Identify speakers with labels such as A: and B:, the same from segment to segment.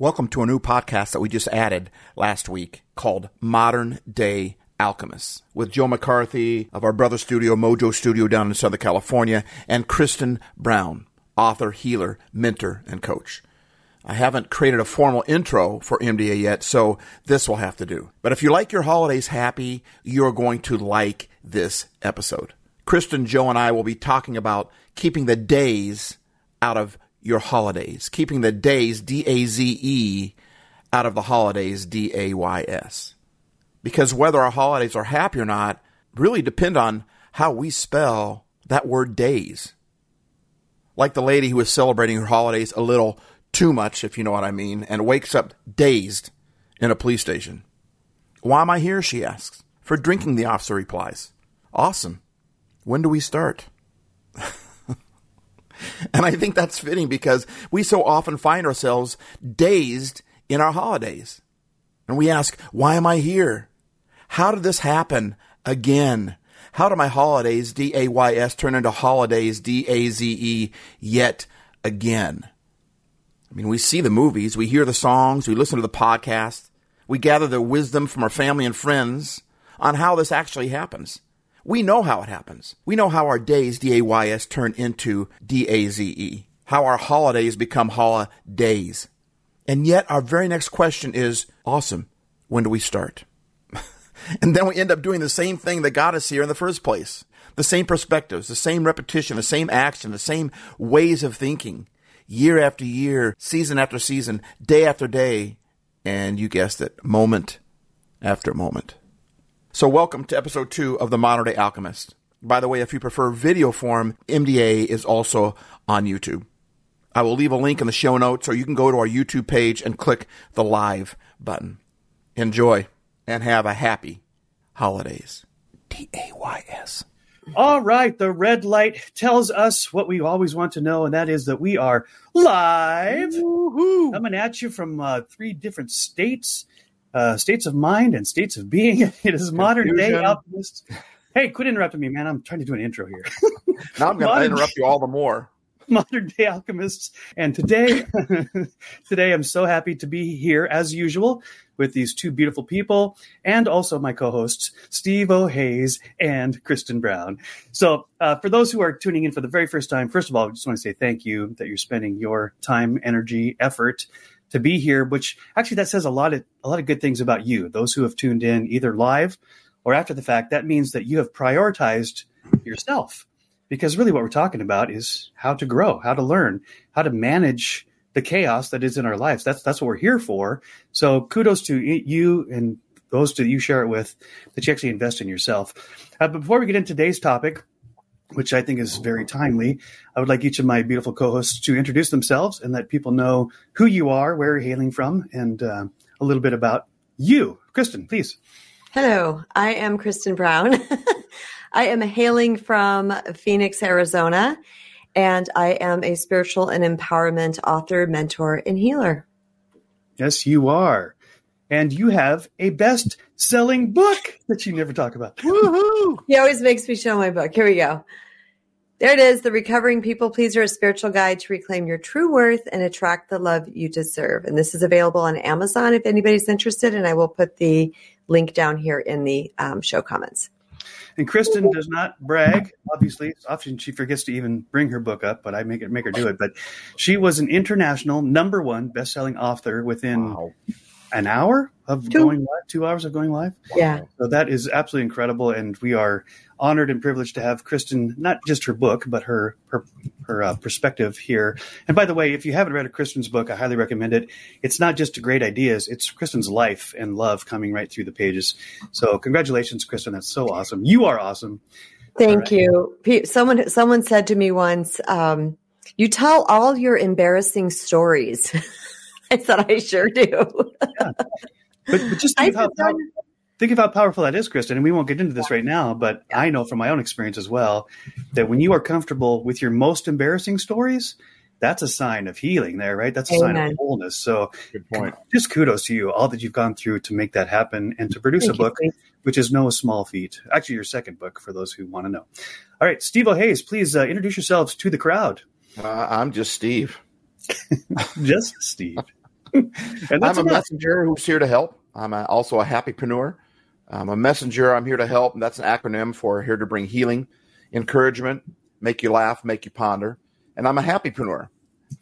A: Welcome to a new podcast that we just added last week called Modern Day Alchemists with Joe McCarthy of our brother studio, MoJoe Studio down in Southern California, and Kristen Brown, author, healer, mentor, and coach. I haven't created a formal intro for MDA yet, so this will have to do. But if you like your holidays happy, you're going to like this episode. Kristen, Joe, and I will be talking about keeping the days out of your holidays, keeping the daze, D A Z E, out of the holidays, D A Y S. Because whether our holidays are happy or not really depend on how we spell that word days. Like the lady who was celebrating her holidays a little too much, if you know what I mean, and wakes up dazed in a police station. Why am I here? she asks. For drinking, the officer replies. Awesome. When do we start? And I think that's fitting because we so often find ourselves dazed in our holidays. And we ask, why am I here? How did this happen again? How do my holidays, D A Y S, turn into holidays, D A Z E, yet again? I mean, we see the movies, we hear the songs, we listen to the podcast, we gather the wisdom from our family and friends on how this actually happens. We know how it happens. We know how our days, D A Y S, turn into D A Z E. How our holidays become holidays. And yet, our very next question is awesome. When do we start? and then we end up doing the same thing that got us here in the first place. The same perspectives, the same repetition, the same action, the same ways of thinking, year after year, season after season, day after day, and you guessed it, moment after moment. So, welcome to episode two of The Modern Day Alchemist. By the way, if you prefer video form, MDA is also on YouTube. I will leave a link in the show notes, or you can go to our YouTube page and click the live button. Enjoy and have a happy holidays. D A Y S.
B: All right, the red light tells us what we always want to know, and that is that we are live, Woo-hoo. coming at you from uh, three different states uh, states of mind and states of being. It is modern day alchemists. Hey, quit interrupting me, man. I'm trying to do an intro here.
A: now I'm going to interrupt you all the more.
B: Modern day alchemists, and today, today I'm so happy to be here as usual with these two beautiful people and also my co-hosts Stevo Hays and Kristen Brown. So, uh, for those who are tuning in for the very first time, first of all, I just want to say thank you that you're spending your time, energy, effort to be here, which actually that says a lot of a lot of good things about you. Those who have tuned in either live or after the fact, that means that you have prioritized yourself. Because really what we're talking about is how to grow, how to learn, how to manage the chaos that is in our lives. That's that's what we're here for. So kudos to you and those that you share it with that you actually invest in yourself. Uh, but before we get into today's topic, which I think is very timely. I would like each of my beautiful co-hosts to introduce themselves and let people know who you are, where you're hailing from, and uh, a little bit about you. Kristen, please.
C: Hello, I am Kristen Brown. I am hailing from Phoenix, Arizona, and I am a spiritual and empowerment author, mentor, and healer.
B: Yes, you are. And you have a best selling book that you never talk about.
C: Woohoo! He always makes me show my book. Here we go. There it is The Recovering People Pleaser, a spiritual guide to reclaim your true worth and attract the love you deserve. And this is available on Amazon if anybody's interested. And I will put the link down here in the um, show comments.
B: And Kristen does not brag. Obviously, often she forgets to even bring her book up, but I make it make her do it. But she was an international number one best-selling author within wow an hour of two. going live, two hours of going live.
C: Yeah.
B: So that is absolutely incredible, and we are honored and privileged to have Kristen, not just her book, but her her her uh, perspective here. And by the way, if you haven't read a Kristen's book, I highly recommend it. It's not just great ideas; it's Kristen's life and love coming right through the pages. So congratulations, Kristen! That's so awesome. You are awesome.
C: Thank right. you. Someone someone said to me once, um, "You tell all your embarrassing stories." I said, I sure do. yeah.
B: But, but just think of, how, how, think of how powerful that is, Kristen. And we won't get into this right now, but I know from my own experience as well that when you are comfortable with your most embarrassing stories, that's a sign of healing there, right? That's a Amen. sign of wholeness. So good point. Just kudos to you, all that you've gone through to make that happen and to produce Thank a book, you, which is no small feat. Actually, your second book for those who want to know. All right, Stevo Hays, please uh, introduce yourselves to the crowd.
A: Uh, I'm just Steve.
B: just Steve.
A: and I'm a enough. messenger who's here to help. I'm a, also a happypreneur. I'm a messenger. I'm here to help. And that's an acronym for here to bring healing, encouragement, make you laugh, make you ponder. And I'm a happypreneur,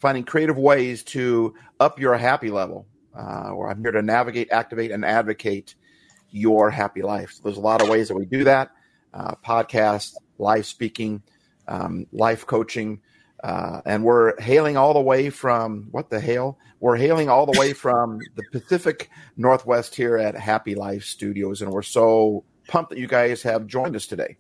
A: finding creative ways to up your happy level. Uh, where I'm here to navigate, activate, and advocate your happy life. So there's a lot of ways that we do that: uh, podcast, live speaking, um, life coaching, uh, and we're hailing all the way from what the hail? We're hailing all the way from the Pacific Northwest here at Happy Life Studios, and we're so pumped that you guys have joined us today.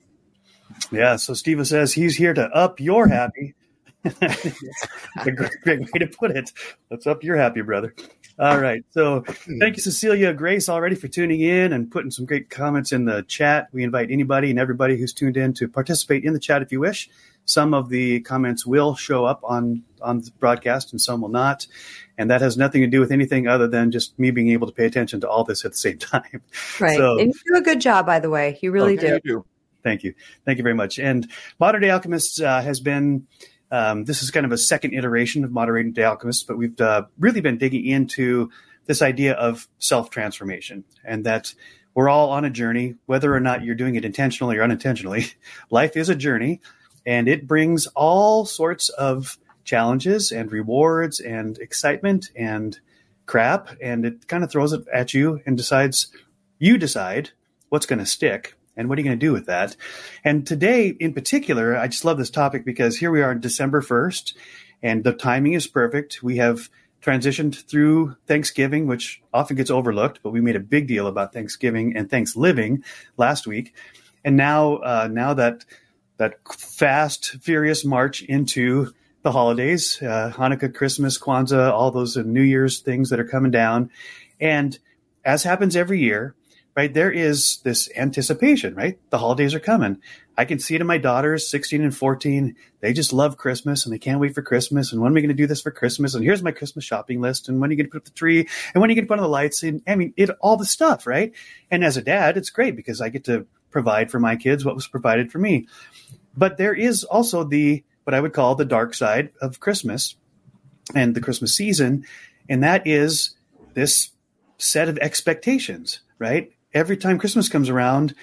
B: Yeah, so Steve says he's here to up your happy. a great, great way to put it. Let's up your happy, brother. All right. So thank you, Cecilia Grace, already for tuning in and putting some great comments in the chat. We invite anybody and everybody who's tuned in to participate in the chat if you wish. Some of the comments will show up on on the broadcast, and some will not. And that has nothing to do with anything other than just me being able to pay attention to all this at the same time.
C: Right. So, and you do a good job, by the way. You really okay, do. You do.
B: Thank you. Thank you very much. And Modern Day Alchemists uh, has been. Um, this is kind of a second iteration of Modern Day Alchemists, but we've uh, really been digging into this idea of self transformation and that we're all on a journey, whether or not you're doing it intentionally or unintentionally. Life is a journey, and it brings all sorts of challenges and rewards and excitement and crap and it kind of throws it at you and decides you decide what's going to stick and what are you going to do with that? And today in particular i just love this topic because here we are on december 1st and the timing is perfect. We have transitioned through thanksgiving which often gets overlooked but we made a big deal about thanksgiving and thanks living last week. And now uh, now that that fast, furious march into the holidays, uh, Hanukkah, Christmas, Kwanzaa, all those New Year's things that are coming down. And as happens every year, right, there is this anticipation, right? The holidays are coming. I can see it in my daughters, 16 and 14. They just love Christmas and they can't wait for Christmas. And when are we going to do this for Christmas? And here's my Christmas shopping list. And when are you going to put up the tree? And when are you going to put on the lights? And I mean, it, all the stuff, right? And as a dad, it's great because I get to provide for my kids what was provided for me. But there is also the what I would call the dark side of Christmas and the Christmas season, and that is this set of expectations, right? Every time Christmas comes around,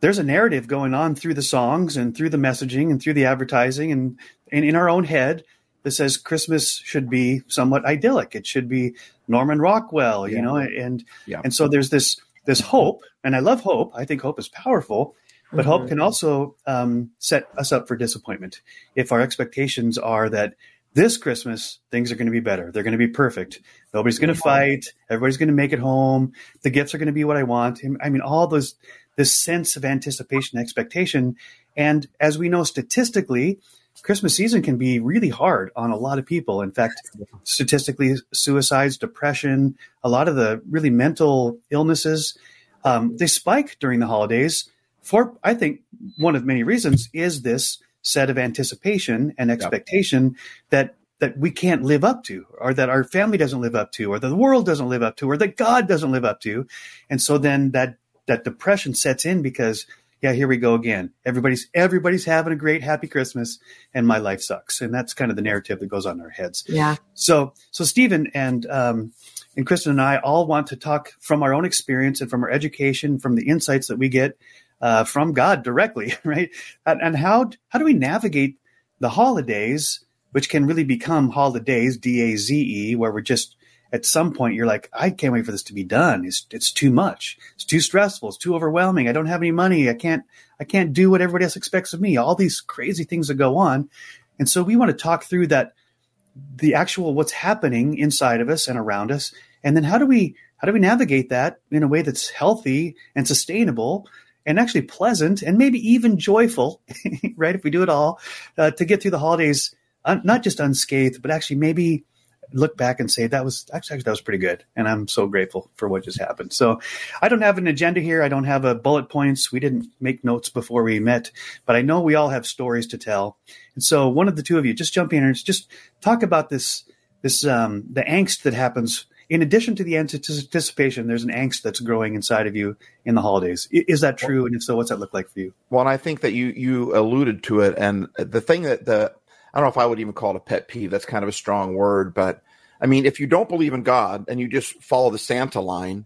B: there's a narrative going on through the songs and through the messaging and through the advertising and, and in our own head that says Christmas should be somewhat idyllic. It should be Norman Rockwell, yeah. you know, and yeah. and so there's this this hope, and I love hope. I think hope is powerful, but mm-hmm. hope can also um, set us up for disappointment if our expectations are that this Christmas things are going to be better. They're going to be perfect. Nobody's going to fight. Everybody's going to make it home. The gifts are going to be what I want. I mean, all those this sense of anticipation, expectation, and as we know statistically, Christmas season can be really hard on a lot of people. In fact, statistically, suicides, depression, a lot of the really mental illnesses, um, they spike during the holidays. For I think one of many reasons is this set of anticipation and expectation yep. that that we can't live up to, or that our family doesn't live up to, or that the world doesn't live up to, or that God doesn't live up to, and so then that that depression sets in because yeah, here we go again. Everybody's everybody's having a great happy Christmas and my life sucks. And that's kind of the narrative that goes on in our heads.
C: Yeah.
B: So so Stephen and um and Kristen and I all want to talk from our own experience and from our education, from the insights that we get uh, from God directly, right? And, and how how do we navigate the holidays, which can really become holidays, D A Z E, where we're just at some point you're like, I can't wait for this to be done. It's it's too much. It's too stressful. It's too overwhelming. I don't have any money. I can't I can't do what everybody else expects of me. All these crazy things that go on. And so we want to talk through that the actual what's happening inside of us and around us. And then how do we how do we navigate that in a way that's healthy and sustainable and actually pleasant and maybe even joyful, right? If we do it all uh, to get through the holidays, uh, not just unscathed, but actually maybe look back and say that was actually that was pretty good, and I'm so grateful for what just happened. So I don't have an agenda here. I don't have a bullet points. We didn't make notes before we met, but I know we all have stories to tell. And so one of the two of you just jump in and just talk about this this um, the angst that happens. In addition to the anticipation, there's an angst that's growing inside of you in the holidays. Is that true? And if so, what's that look like for you?
A: Well, and I think that you you alluded to it, and the thing that the I don't know if I would even call it a pet peeve. That's kind of a strong word, but I mean, if you don't believe in God and you just follow the Santa line,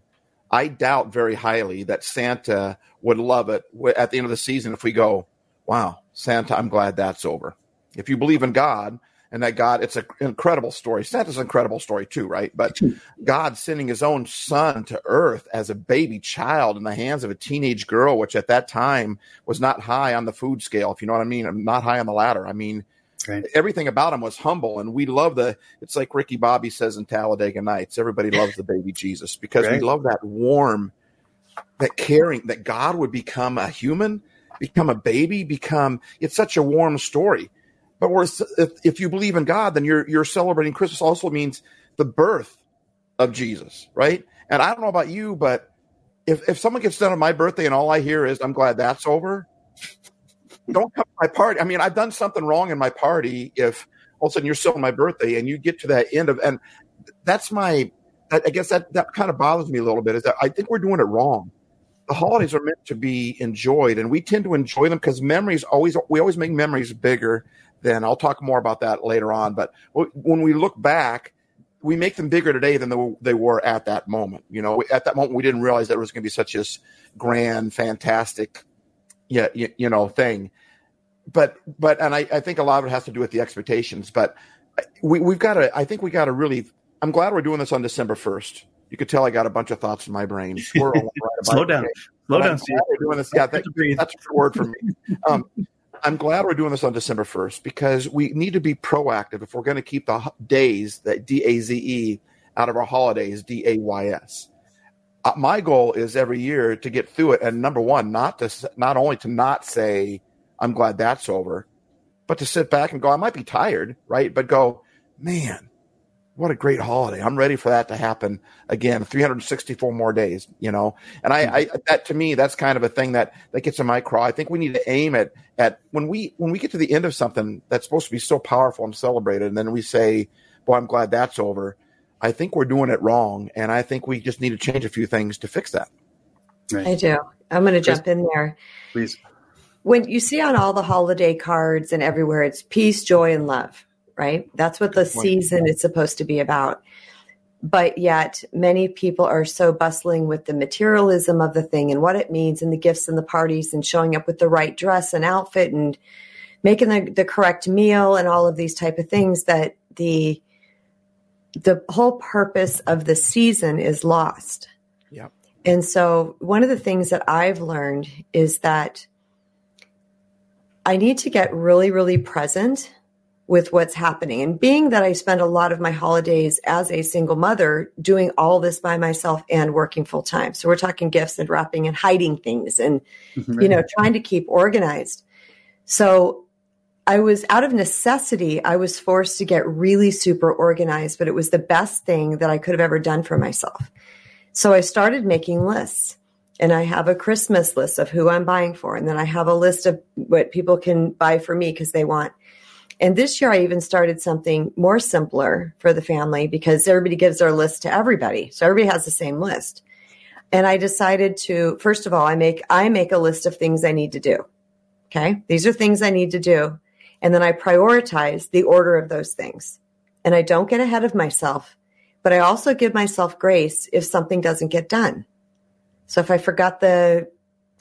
A: I doubt very highly that Santa would love it at the end of the season if we go, wow, Santa, I'm glad that's over. If you believe in God and that God, it's an incredible story. Santa's an incredible story too, right? But God sending his own son to earth as a baby child in the hands of a teenage girl, which at that time was not high on the food scale, if you know what I mean, not high on the ladder. I mean, Right. Everything about him was humble, and we love the. It's like Ricky Bobby says in Talladega Nights. Everybody loves the baby Jesus because right. we love that warm, that caring, that God would become a human, become a baby, become. It's such a warm story. But if, if you believe in God, then you're you're celebrating Christmas. Also means the birth of Jesus, right? And I don't know about you, but if if someone gets done on my birthday and all I hear is "I'm glad that's over," don't come to my party. I mean, I've done something wrong in my party if all of a sudden you're still on my birthday and you get to that end of, and that's my, I guess that, that kind of bothers me a little bit is that I think we're doing it wrong. The holidays are meant to be enjoyed and we tend to enjoy them because memories always, we always make memories bigger than I'll talk more about that later on. But when we look back, we make them bigger today than they were at that moment. You know, at that moment, we didn't realize that it was going to be such a grand, fantastic yeah, you, you know, thing. But but and I, I think a lot of it has to do with the expectations. But we we've got to. I think we got to really. I'm glad we're doing this on December first. You could tell I got a bunch of thoughts in my brain.
B: Slow down. Slow down.
A: Doing this. Yeah, that, that's a word for me. Um, I'm glad we're doing this on December 1st because we need to be proactive if we're going to keep the daze that D A Z E out of our holidays, D A Y S uh, my goal is every year to get through it. And number one, not to not only to not say I'm glad that's over, but to sit back and go, I might be tired, right? But go, man, what a great holiday! I'm ready for that to happen again. 364 more days, you know. And I, I that to me, that's kind of a thing that that gets in my craw. I think we need to aim at at when we when we get to the end of something that's supposed to be so powerful and celebrated, and then we say, "Boy, I'm glad that's over." I think we're doing it wrong, and I think we just need to change a few things to fix that.
C: Right. I do. I'm going to jump in there.
B: Please.
C: When you see on all the holiday cards and everywhere, it's peace, joy, and love, right? That's what the season is supposed to be about. But yet, many people are so bustling with the materialism of the thing and what it means, and the gifts and the parties, and showing up with the right dress and outfit, and making the, the correct meal, and all of these type of things that the the whole purpose of the season is lost.
A: Yep.
C: And so one of the things that I've learned is that I need to get really, really present with what's happening. And being that I spend a lot of my holidays as a single mother doing all this by myself and working full time. So we're talking gifts and wrapping and hiding things and, right. you know, trying to keep organized. So I was out of necessity, I was forced to get really super organized, but it was the best thing that I could have ever done for myself. So I started making lists and I have a Christmas list of who I'm buying for. And then I have a list of what people can buy for me because they want. And this year I even started something more simpler for the family because everybody gives their list to everybody. So everybody has the same list. And I decided to, first of all, I make, I make a list of things I need to do. Okay. These are things I need to do. And then I prioritize the order of those things. And I don't get ahead of myself, but I also give myself grace if something doesn't get done. So if I forgot the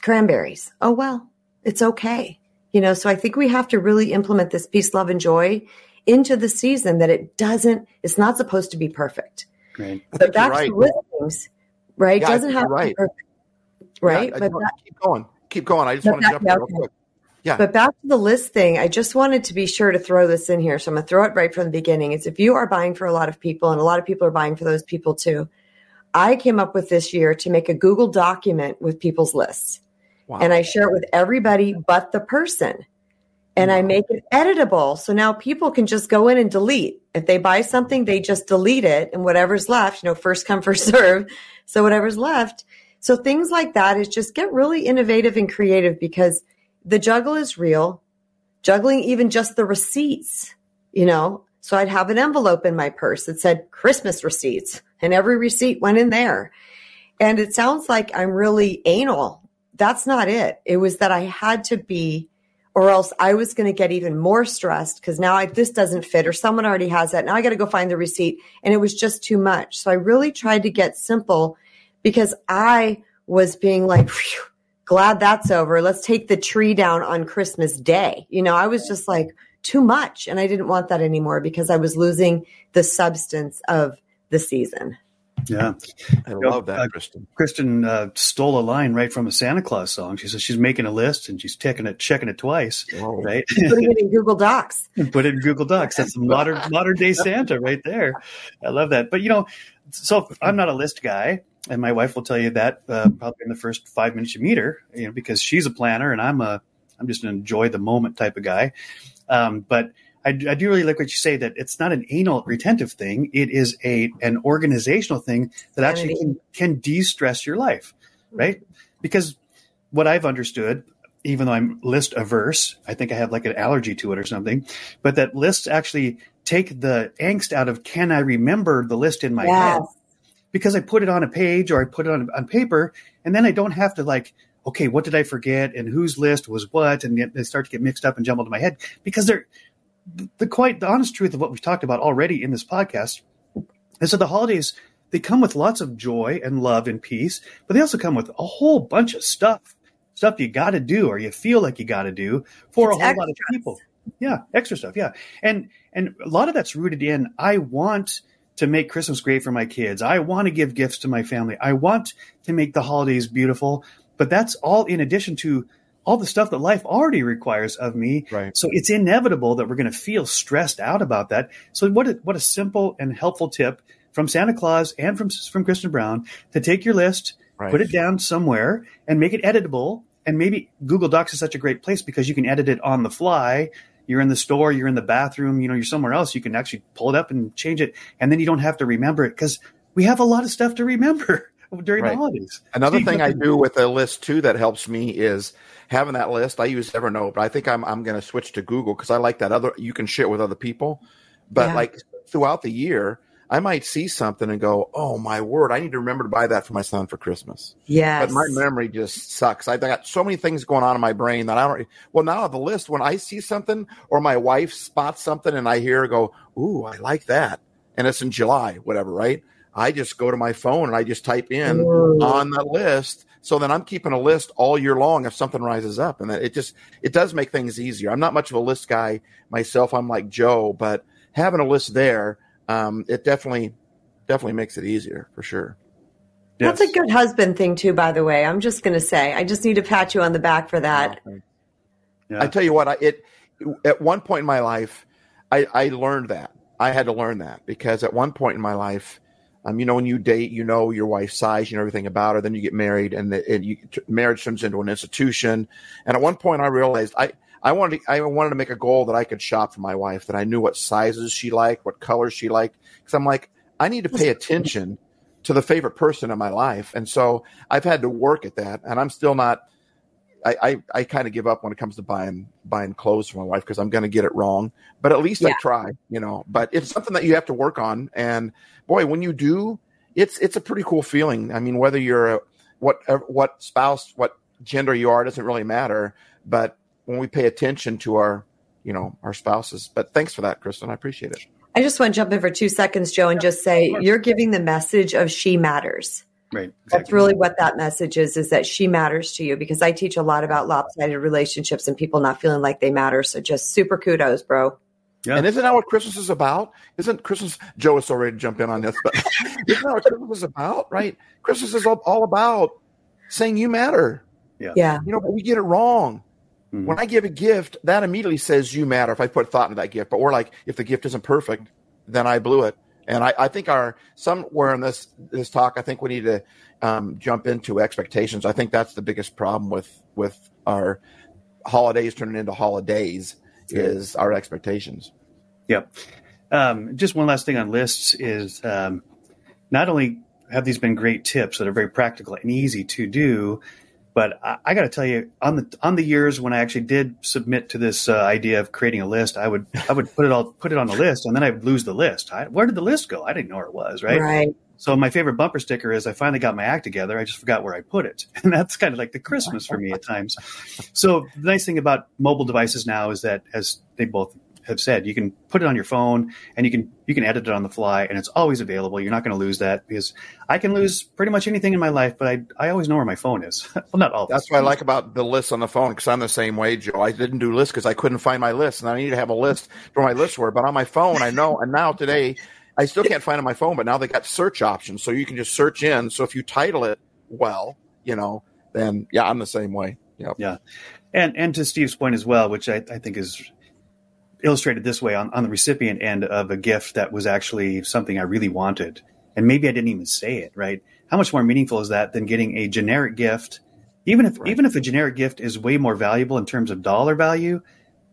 C: cranberries, oh well, it's okay. You know, so I think we have to really implement this peace, love, and joy into the season that it doesn't, it's not supposed to be perfect.
A: Right.
C: But that's right. the listings, right? Yeah, doesn't have right. to be perfect. Right.
A: Yeah, but that, keep going. Keep going. I just want to jump in real quick. Yeah.
C: But back to the list thing, I just wanted to be sure to throw this in here. So I'm going to throw it right from the beginning. It's if you are buying for a lot of people and a lot of people are buying for those people too. I came up with this year to make a Google document with people's lists. Wow. And I share it with everybody but the person. And wow. I make it editable. So now people can just go in and delete. If they buy something, they just delete it and whatever's left, you know, first come, first serve. So whatever's left. So things like that is just get really innovative and creative because – the juggle is real. Juggling even just the receipts, you know. So I'd have an envelope in my purse that said Christmas receipts, and every receipt went in there. And it sounds like I'm really anal. That's not it. It was that I had to be or else I was going to get even more stressed because now I, this doesn't fit or someone already has that. Now I got to go find the receipt. And it was just too much. So I really tried to get simple because I was being like, glad that's over. Let's take the tree down on Christmas Day. You know, I was just like, too much. And I didn't want that anymore because I was losing the substance of the season.
B: Yeah.
A: I love that, uh, Kristen.
B: Kristen uh, stole a line right from a Santa Claus song. She says she's making a list and she's checking it, checking it twice, oh. right?
C: Putting it in Google Docs.
B: Put it in Google Docs. That's modern modern day Santa right there. I love that. But you know, so I'm not a list guy, and my wife will tell you that uh, probably in the first five minutes you meet her, you know, because she's a planner and I'm a I'm just an enjoy the moment type of guy. Um, but I, I, do really like what you say that it's not an anal retentive thing. It is a an organizational thing that actually can, can de-stress your life, hmm. right? Because what I've understood, even though I'm list averse, I think I have like an allergy to it or something, but that lists actually take the angst out of can I remember the list in my yes. head? Because I put it on a page or I put it on, on paper and then I don't have to like, okay, what did I forget and whose list was what? And they start to get mixed up and jumbled in my head because they're, the quite the honest truth of what we've talked about already in this podcast is that the holidays they come with lots of joy and love and peace, but they also come with a whole bunch of stuff, stuff you got to do or you feel like you got to do for it's a whole extras. lot of people. Yeah, extra stuff. Yeah, and and a lot of that's rooted in I want to make Christmas great for my kids. I want to give gifts to my family. I want to make the holidays beautiful. But that's all in addition to all the stuff that life already requires of me.
A: Right.
B: So it's inevitable that we're going to feel stressed out about that. So what a, what a simple and helpful tip from Santa Claus and from from Kristen Brown to take your list, right. put it down somewhere, and make it editable. And maybe Google Docs is such a great place because you can edit it on the fly. You're in the store, you're in the bathroom, you know, you're somewhere else. You can actually pull it up and change it, and then you don't have to remember it because we have a lot of stuff to remember during right. the holidays.
A: Another thing I do with a list too that helps me is having that list. I use Evernote, but I think I'm I'm going to switch to Google because I like that other. You can share with other people, but yeah. like throughout the year, I might see something and go, "Oh my word! I need to remember to buy that for my son for Christmas."
C: Yeah,
A: but my memory just sucks. I've got so many things going on in my brain that I don't. Well, now the list when I see something or my wife spots something and I hear her go, "Ooh, I like that," and it's in July, whatever, right? I just go to my phone and I just type in Ooh. on the list. So then I'm keeping a list all year long if something rises up, and that it just it does make things easier. I'm not much of a list guy myself. I'm like Joe, but having a list there, um, it definitely definitely makes it easier for sure.
C: Yes. That's a good husband thing too, by the way. I'm just going to say, I just need to pat you on the back for that.
A: Yeah. I tell you what, I, it at one point in my life, I, I learned that I had to learn that because at one point in my life, um, you know, when you date, you know your wife's size, you know everything about her. Then you get married, and, the, and you, marriage turns into an institution. And at one point, I realized I I wanted to, I wanted to make a goal that I could shop for my wife, that I knew what sizes she liked, what colors she liked, because I'm like, I need to pay attention to the favorite person in my life, and so I've had to work at that, and I'm still not. I, I, I kind of give up when it comes to buying buying clothes for my wife because I'm going to get it wrong. But at least yeah. I try, you know. But it's something that you have to work on, and boy, when you do, it's it's a pretty cool feeling. I mean, whether you're a, what uh, what spouse, what gender you are, doesn't really matter. But when we pay attention to our, you know, our spouses. But thanks for that, Kristen. I appreciate it.
C: I just want to jump in for two seconds, Joe, and just say you're giving the message of she matters.
B: Right.
C: Exactly. That's really what that message is, is that she matters to you because I teach a lot about lopsided relationships and people not feeling like they matter. So just super kudos, bro.
A: Yeah. And isn't that what Christmas is about? Isn't Christmas? Joe is so ready to jump in on this, but isn't that what Christmas is about? Right? Christmas is all, all about saying you matter.
C: Yeah. yeah.
A: You know, but we get it wrong. Mm-hmm. When I give a gift, that immediately says you matter. If I put thought into that gift, but we're like, if the gift isn't perfect, then I blew it. And I, I think our somewhere in this this talk, I think we need to um, jump into expectations. I think that's the biggest problem with with our holidays turning into holidays is our expectations.
B: Yep. Um, just one last thing on lists is um, not only have these been great tips that are very practical and easy to do, but I, I got to tell you, on the on the years when I actually did submit to this uh, idea of creating a list, I would I would put it all put it on the list, and then I would lose the list. I, where did the list go? I didn't know where it was. Right.
C: Right.
B: So my favorite bumper sticker is I finally got my act together. I just forgot where I put it. And that's kind of like the Christmas for me at times. So the nice thing about mobile devices now is that as they both have said, you can put it on your phone and you can you can edit it on the fly and it's always available. You're not going to lose that because I can lose pretty much anything in my life, but I I always know where my phone is. well, not all.
A: That's what I like about the lists on the phone because I'm the same way, Joe. I didn't do lists because I couldn't find my list, and I need to have a list where my lists were. But on my phone, I know. And now today, I still can't find it on my phone, but now they got search options, so you can just search in. So if you title it well, you know, then yeah, I'm the same way. Yep.
B: Yeah, and and to Steve's point as well, which I, I think is illustrated this way on, on the recipient end of a gift that was actually something I really wanted. And maybe I didn't even say it, right? How much more meaningful is that than getting a generic gift? Even if, right. even if a generic gift is way more valuable in terms of dollar value,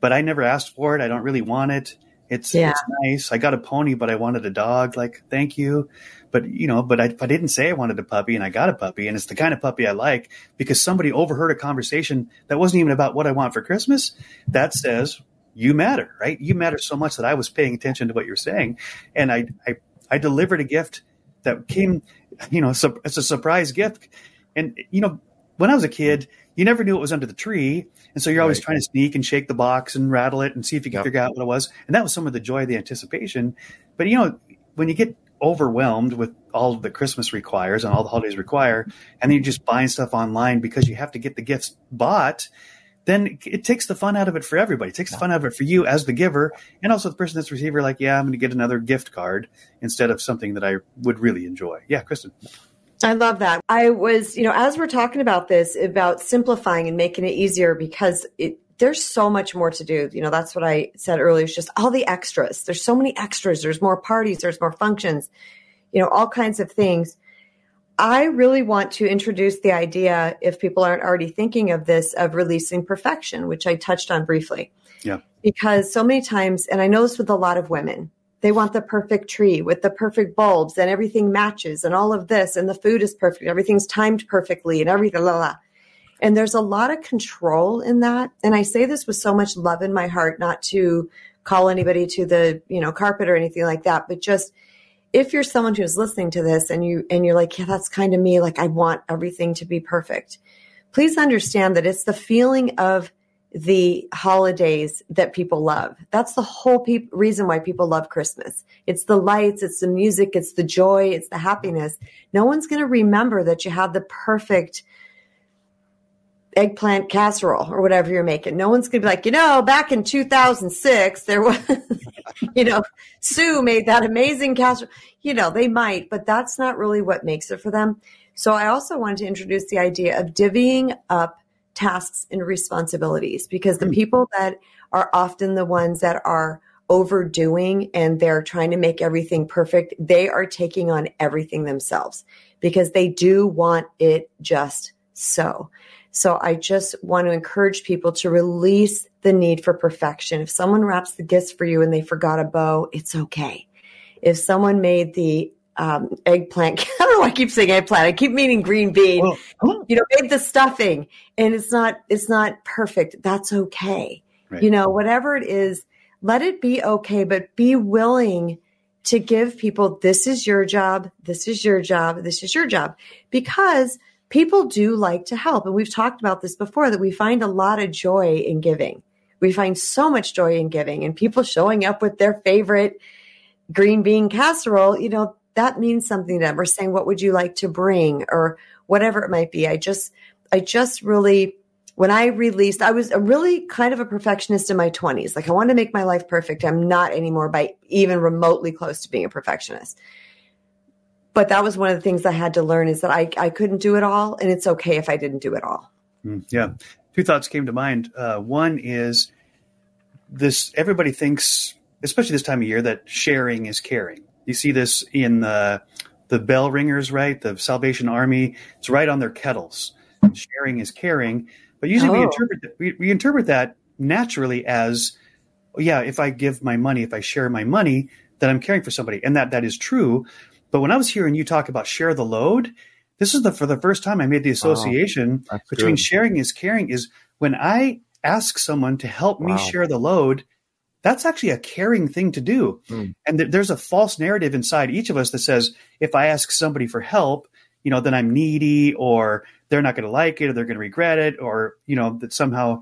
B: but I never asked for it. I don't really want it. It's, yeah. it's nice. I got a pony, but I wanted a dog. Like, thank you. But, you know, but I, I didn't say I wanted a puppy and I got a puppy and it's the kind of puppy I like because somebody overheard a conversation that wasn't even about what I want for Christmas. That says, you matter, right? You matter so much that I was paying attention to what you're saying, and I I, I delivered a gift that came, you know, it's a surprise gift, and you know, when I was a kid, you never knew what was under the tree, and so you're always right. trying to sneak and shake the box and rattle it and see if you can yep. figure out what it was, and that was some of the joy of the anticipation. But you know, when you get overwhelmed with all the Christmas requires and all the holidays require, and then you're just buying stuff online because you have to get the gifts bought then it takes the fun out of it for everybody. It takes the fun out of it for you as the giver and also the person that's receiver, like, yeah, I'm going to get another gift card instead of something that I would really enjoy. Yeah, Kristen.
C: I love that. I was, you know, as we're talking about this, about simplifying and making it easier because it, there's so much more to do. You know, that's what I said earlier. It's just all the extras. There's so many extras. There's more parties. There's more functions, you know, all kinds of things. I really want to introduce the idea, if people aren't already thinking of this, of releasing perfection, which I touched on briefly.
B: Yeah.
C: Because so many times, and I know this with a lot of women, they want the perfect tree with the perfect bulbs and everything matches and all of this, and the food is perfect, everything's timed perfectly, and everything, la, la. And there's a lot of control in that. And I say this with so much love in my heart, not to call anybody to the, you know, carpet or anything like that, but just if you're someone who's listening to this and you and you're like, yeah, that's kind of me, like I want everything to be perfect. Please understand that it's the feeling of the holidays that people love. That's the whole pe- reason why people love Christmas. It's the lights, it's the music, it's the joy, it's the happiness. No one's going to remember that you had the perfect eggplant casserole or whatever you're making. No one's going to be like, you know, back in 2006, there was, you know, Sue made that amazing casserole. You know, they might, but that's not really what makes it for them. So I also wanted to introduce the idea of divvying up tasks and responsibilities because the hmm. people that are often the ones that are overdoing and they're trying to make everything perfect, they are taking on everything themselves because they do want it just so. So I just want to encourage people to release the need for perfection. If someone wraps the gifts for you and they forgot a bow, it's okay. If someone made the um, eggplant, I don't know why I keep saying eggplant. I keep meaning green bean. Oh. You know, made the stuffing and it's not, it's not perfect. That's okay. Right. You know, whatever it is, let it be okay, but be willing to give people, this is your job. This is your job. This is your job because people do like to help. And we've talked about this before that we find a lot of joy in giving. We find so much joy in giving and people showing up with their favorite green bean casserole, you know, that means something to them. Or saying, what would you like to bring? Or whatever it might be. I just, I just really, when I released, I was a really kind of a perfectionist in my 20s. Like I wanted to make my life perfect. I'm not anymore by even remotely close to being a perfectionist but that was one of the things I had to learn is that I, I couldn't do it all, and it's okay if I didn't do it all.
B: Mm, yeah, two thoughts came to mind. Uh, one is this: everybody thinks, especially this time of year, that sharing is caring. You see this in the the bell ringers, right? The Salvation Army. It's right on their kettles. Sharing is caring, but usually oh. we interpret we, we interpret that naturally as, yeah, if I give my money, if I share my money, that I'm caring for somebody, and that that is true. But when I was hearing you talk about share the load, this is the for the first time I made the association oh, between good. sharing is caring is when I ask someone to help wow. me share the load, that's actually a caring thing to do.
A: Mm.
B: And th- there's a false narrative inside each of us that says, if I ask somebody for help, you know, then I'm needy or they're not going to like it or they're going to regret it or, you know, that somehow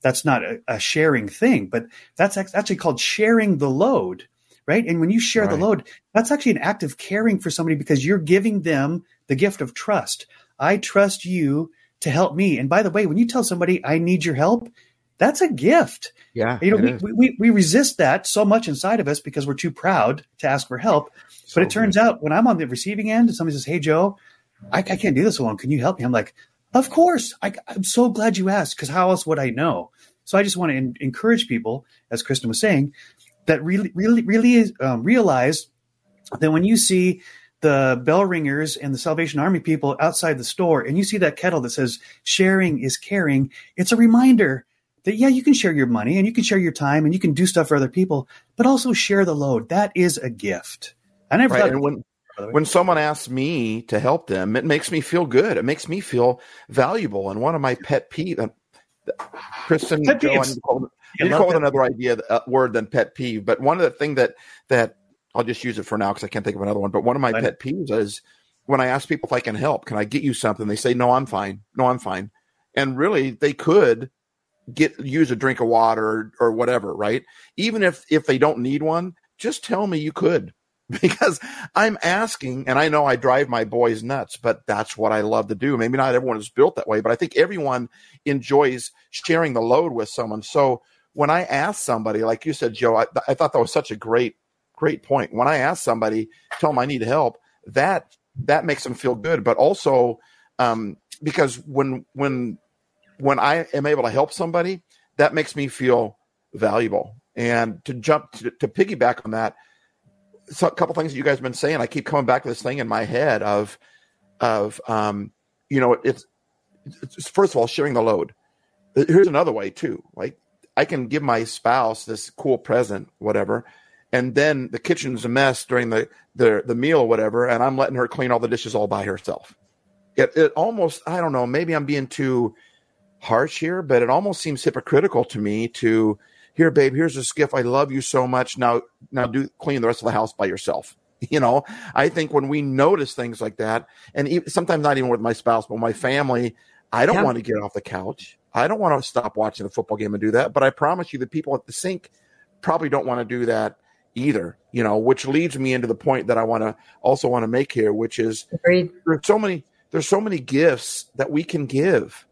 B: that's not a, a sharing thing. But that's ac- actually called sharing the load, right? And when you share the load, that's actually an act of caring for somebody because you're giving them the gift of trust. I trust you to help me. And by the way, when you tell somebody, I need your help, that's a gift.
A: Yeah.
B: You know, we, we, we, resist that so much inside of us because we're too proud to ask for help.
A: So
B: But it turns out when I'm on the receiving end and somebody says, Hey, Joe, I, I can't do this alone. Can you help me? I'm like, Of course. I, I'm so glad you asked because how else would I know? So I just want to en- encourage people, as Kristen was saying, that really, really, really is, um, realize that when you see the bell ringers and the Salvation Army people outside the store and you see that kettle that says sharing is caring, it's a reminder that yeah, you can share your money and you can share your time and you can do stuff for other people, but also share the load. That is a gift. I never
A: Right.
B: thought
A: when
B: by the way.
A: when someone asks me to help them, it makes me feel good. It makes me feel valuable. And one of my pet peeve, uh, Kristen,
B: Pet
A: Joe, I
B: peeves.
A: need to call,
B: Yeah,
A: I need to
B: love
A: call it
B: pet-
A: another idea, uh, word than pet peeve. But one of the thing that that I'll just use it for now because I can't think of another one. But one of my
B: Fine.
A: pet peeves is when I ask people if I can help, can I get you something? They say, no, I'm fine. No, I'm fine. And really, they could get use a drink of water or, or whatever, right? Even if if they don't need one, just tell me you could because I'm asking, and I know I drive my boys nuts, but that's what I love to do. Maybe not everyone is built that way, but I think everyone enjoys sharing the load with someone. So when I ask somebody, like you said, Joe, I, I thought that was such a great, great point. When I ask somebody, tell them I need help, that that makes them feel good. But also, um, because when when when I am able to help somebody, that makes me feel valuable. And to jump to, to piggyback on that, so a couple things that you guys have been saying, I keep coming back to this thing in my head of of um, you know, it's, it's first of all sharing the load. Here's another way too. Like I can give my spouse this cool present, whatever, and then the kitchen's a mess during the the the meal or whatever, and I'm letting her clean all the dishes all by herself. It it almost I don't know, maybe I'm being too harsh here, but it almost seems hypocritical to me to here, babe, here's a skiff. I love you so much. Now now do clean the rest of the house by yourself. You know, I think when we notice things like that, and even, sometimes not even with my spouse, but my family, I don't
C: Yeah.
A: want to get off the couch. I don't want to stop watching the football game and do that. But I promise you, the people at the sink probably don't want to do that either. You know, which leads me into the point that I want to also want to make here, which is
C: Agreed.
A: there's so many there's so many gifts that we can give,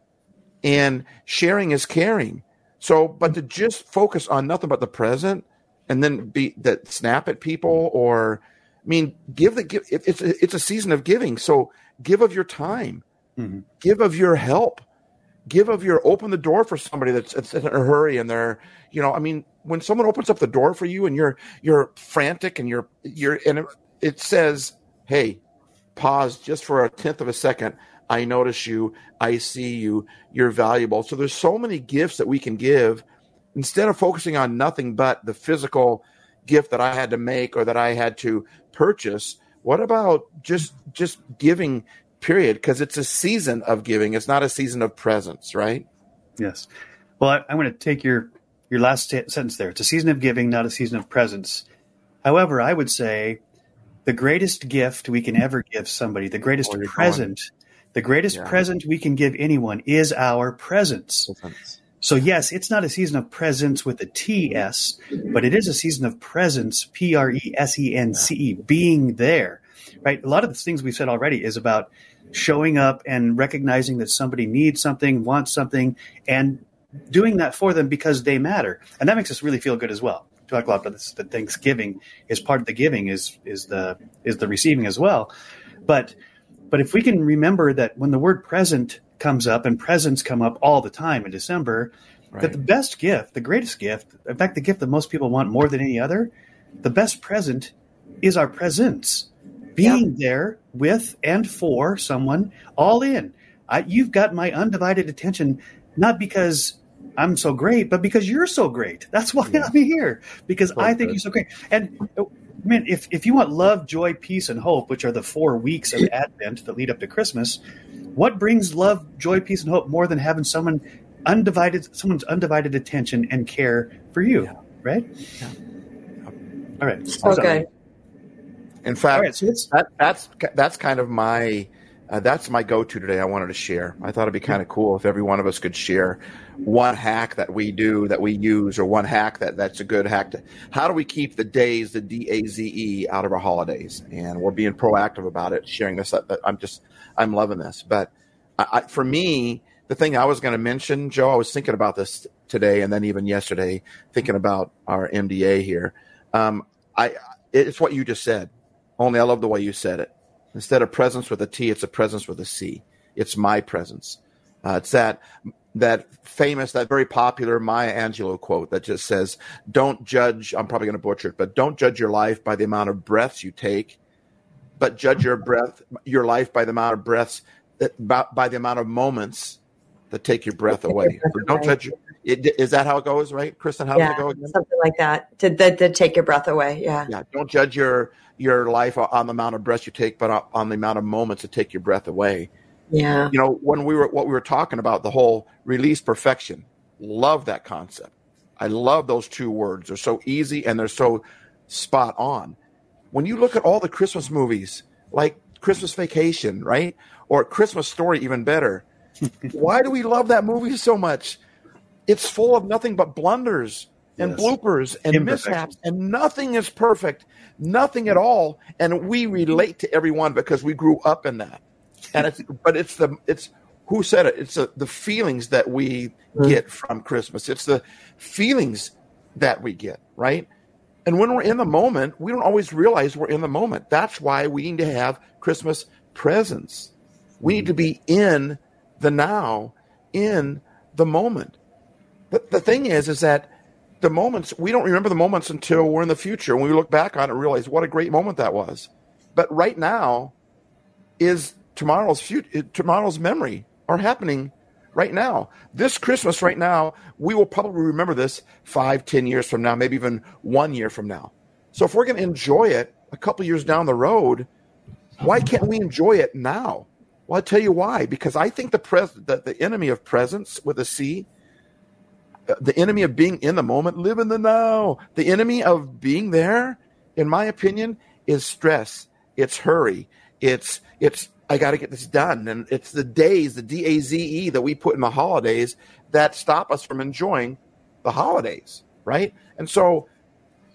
A: and sharing is caring. So, but to just focus on nothing but the present and then be that snap at people or I mean, give the give. it- It's a, it's a season of giving, so give of your time,
B: Mhm.
A: give of your help, give of your open the door for somebody that's, that's in a hurry and they're you know. I mean, when someone opens up the door for you and you're you're frantic and you're you're and it, it says, "Hey, pause just for a tenth of a second. I notice you. I see you. You're valuable." So there's so many gifts that we can give instead of focusing on nothing but the physical gift that I had to make or that I had to purchase. What about just just giving? Period, because it's a season of giving. It's not a season of presents right?
B: Yes. Well, I, I'm going to take your your last sentence there. It's a season of giving, not a season of presents However, I would say the greatest gift we can ever give somebody, the greatest
A: Oh,
B: present, the greatest
A: Yeah.
B: present we can give anyone is our presence. So yes, it's not a season of presents with a T S, but it is a season of presence, P R E S E N C E, being there. Right? A lot of the things we've said already is about showing up and recognizing that somebody needs something, wants something, and doing that for them because they matter. And that makes us really feel good as well. Talk a lot about this that Thanksgiving is part of the giving is is the is the receiving as well. But but if we can remember that when the word present comes up and presents come up all the time in December, that the best gift, the greatest gift, in fact, the gift that most people want more than any other, the best present is our presence. Being there with and for someone, all in. I, you've got my undivided attention, not because I'm so great, but because you're so great. That's why I'm here, because
A: So
B: I think
A: good.
B: you're so great. And uh, man, if, if you want love, joy, peace, and hope, which are the four weeks of Advent that lead up to Christmas, what brings love, joy, peace, and hope more than having someone undivided, someone's undivided attention and care for you? right? All right.
C: So good.
A: In fact,
B: right, so
A: that, that's that's kind of my uh, that's my go-to today. I wanted to share. I thought it'd be kind of cool if every one of us could share one hack that we do that we use, or one hack that that's a good hack. To, how do we keep the daze, the D A Z E, out of our holidays? And we're being proactive about it, sharing this. uh, I'm just I'm loving this. But I, I, for me, the thing I was going to mention, Joe, I was thinking about this today, and then even yesterday, thinking about our MDA here. Um, I it's what you just said. Only I love the way you said it. Instead of presence with a T, it's a presence with a C. It's my presence. Uh, it's that that famous, that very popular Maya Angelou quote that just says, "Don't judge." I'm probably going to butcher it, but don't judge your life by the amount of breaths you take, but judge your breath, your life by the amount of breaths, that, by, by the amount of moments that take your breath away. Don't judge. Your, it, is that how it goes, right, Kristen? How does
C: yeah,
A: it go again?
C: something like that to, to, to take your breath away. Yeah.
A: Yeah, don't judge your your life on the amount of breaths you take, but on the amount of moments that take your breath away.
C: Yeah.
A: You know, when we were what we were talking about, the whole release perfection. Love that concept. I love those two words. They're so easy and they're so spot on. When you look at all the Christmas movies, like Christmas Vacation, right? Or Christmas Story, even better. Why do we love that movie so much? It's full of nothing but blunders and
B: Yes.
A: bloopers and mishaps, and nothing is perfect, nothing at all. And we relate to everyone because we grew up in that. And it's, but it's the, it's who said it? It's the, the feelings that we mm. get from Christmas. It's the feelings that we get, right? And when we're in the moment, we don't always realize we're in the moment. That's why we need to have Christmas presence. We need mm. to be in the now, in the moment. But the thing is, is that the moments we don't remember the moments until we're in the future. When we look back on it, and realize what a great moment that was. But right now is tomorrow's future, tomorrow's memory are happening right now. This Christmas, right now, we will probably remember this five, ten years from now, maybe even one year from now. So if we're going to enjoy it a couple years down the road, why can't we enjoy it now? Well, I'll tell you why. Because I think the pres- the, the enemy of presence with a C, the enemy of being in the moment, live in the now. The enemy of being there, in my opinion, is stress. It's hurry. It's it's I got to get this done, and it's the daze, the D A Z E that we put in the holidays that stop us from enjoying the holidays, right? And so,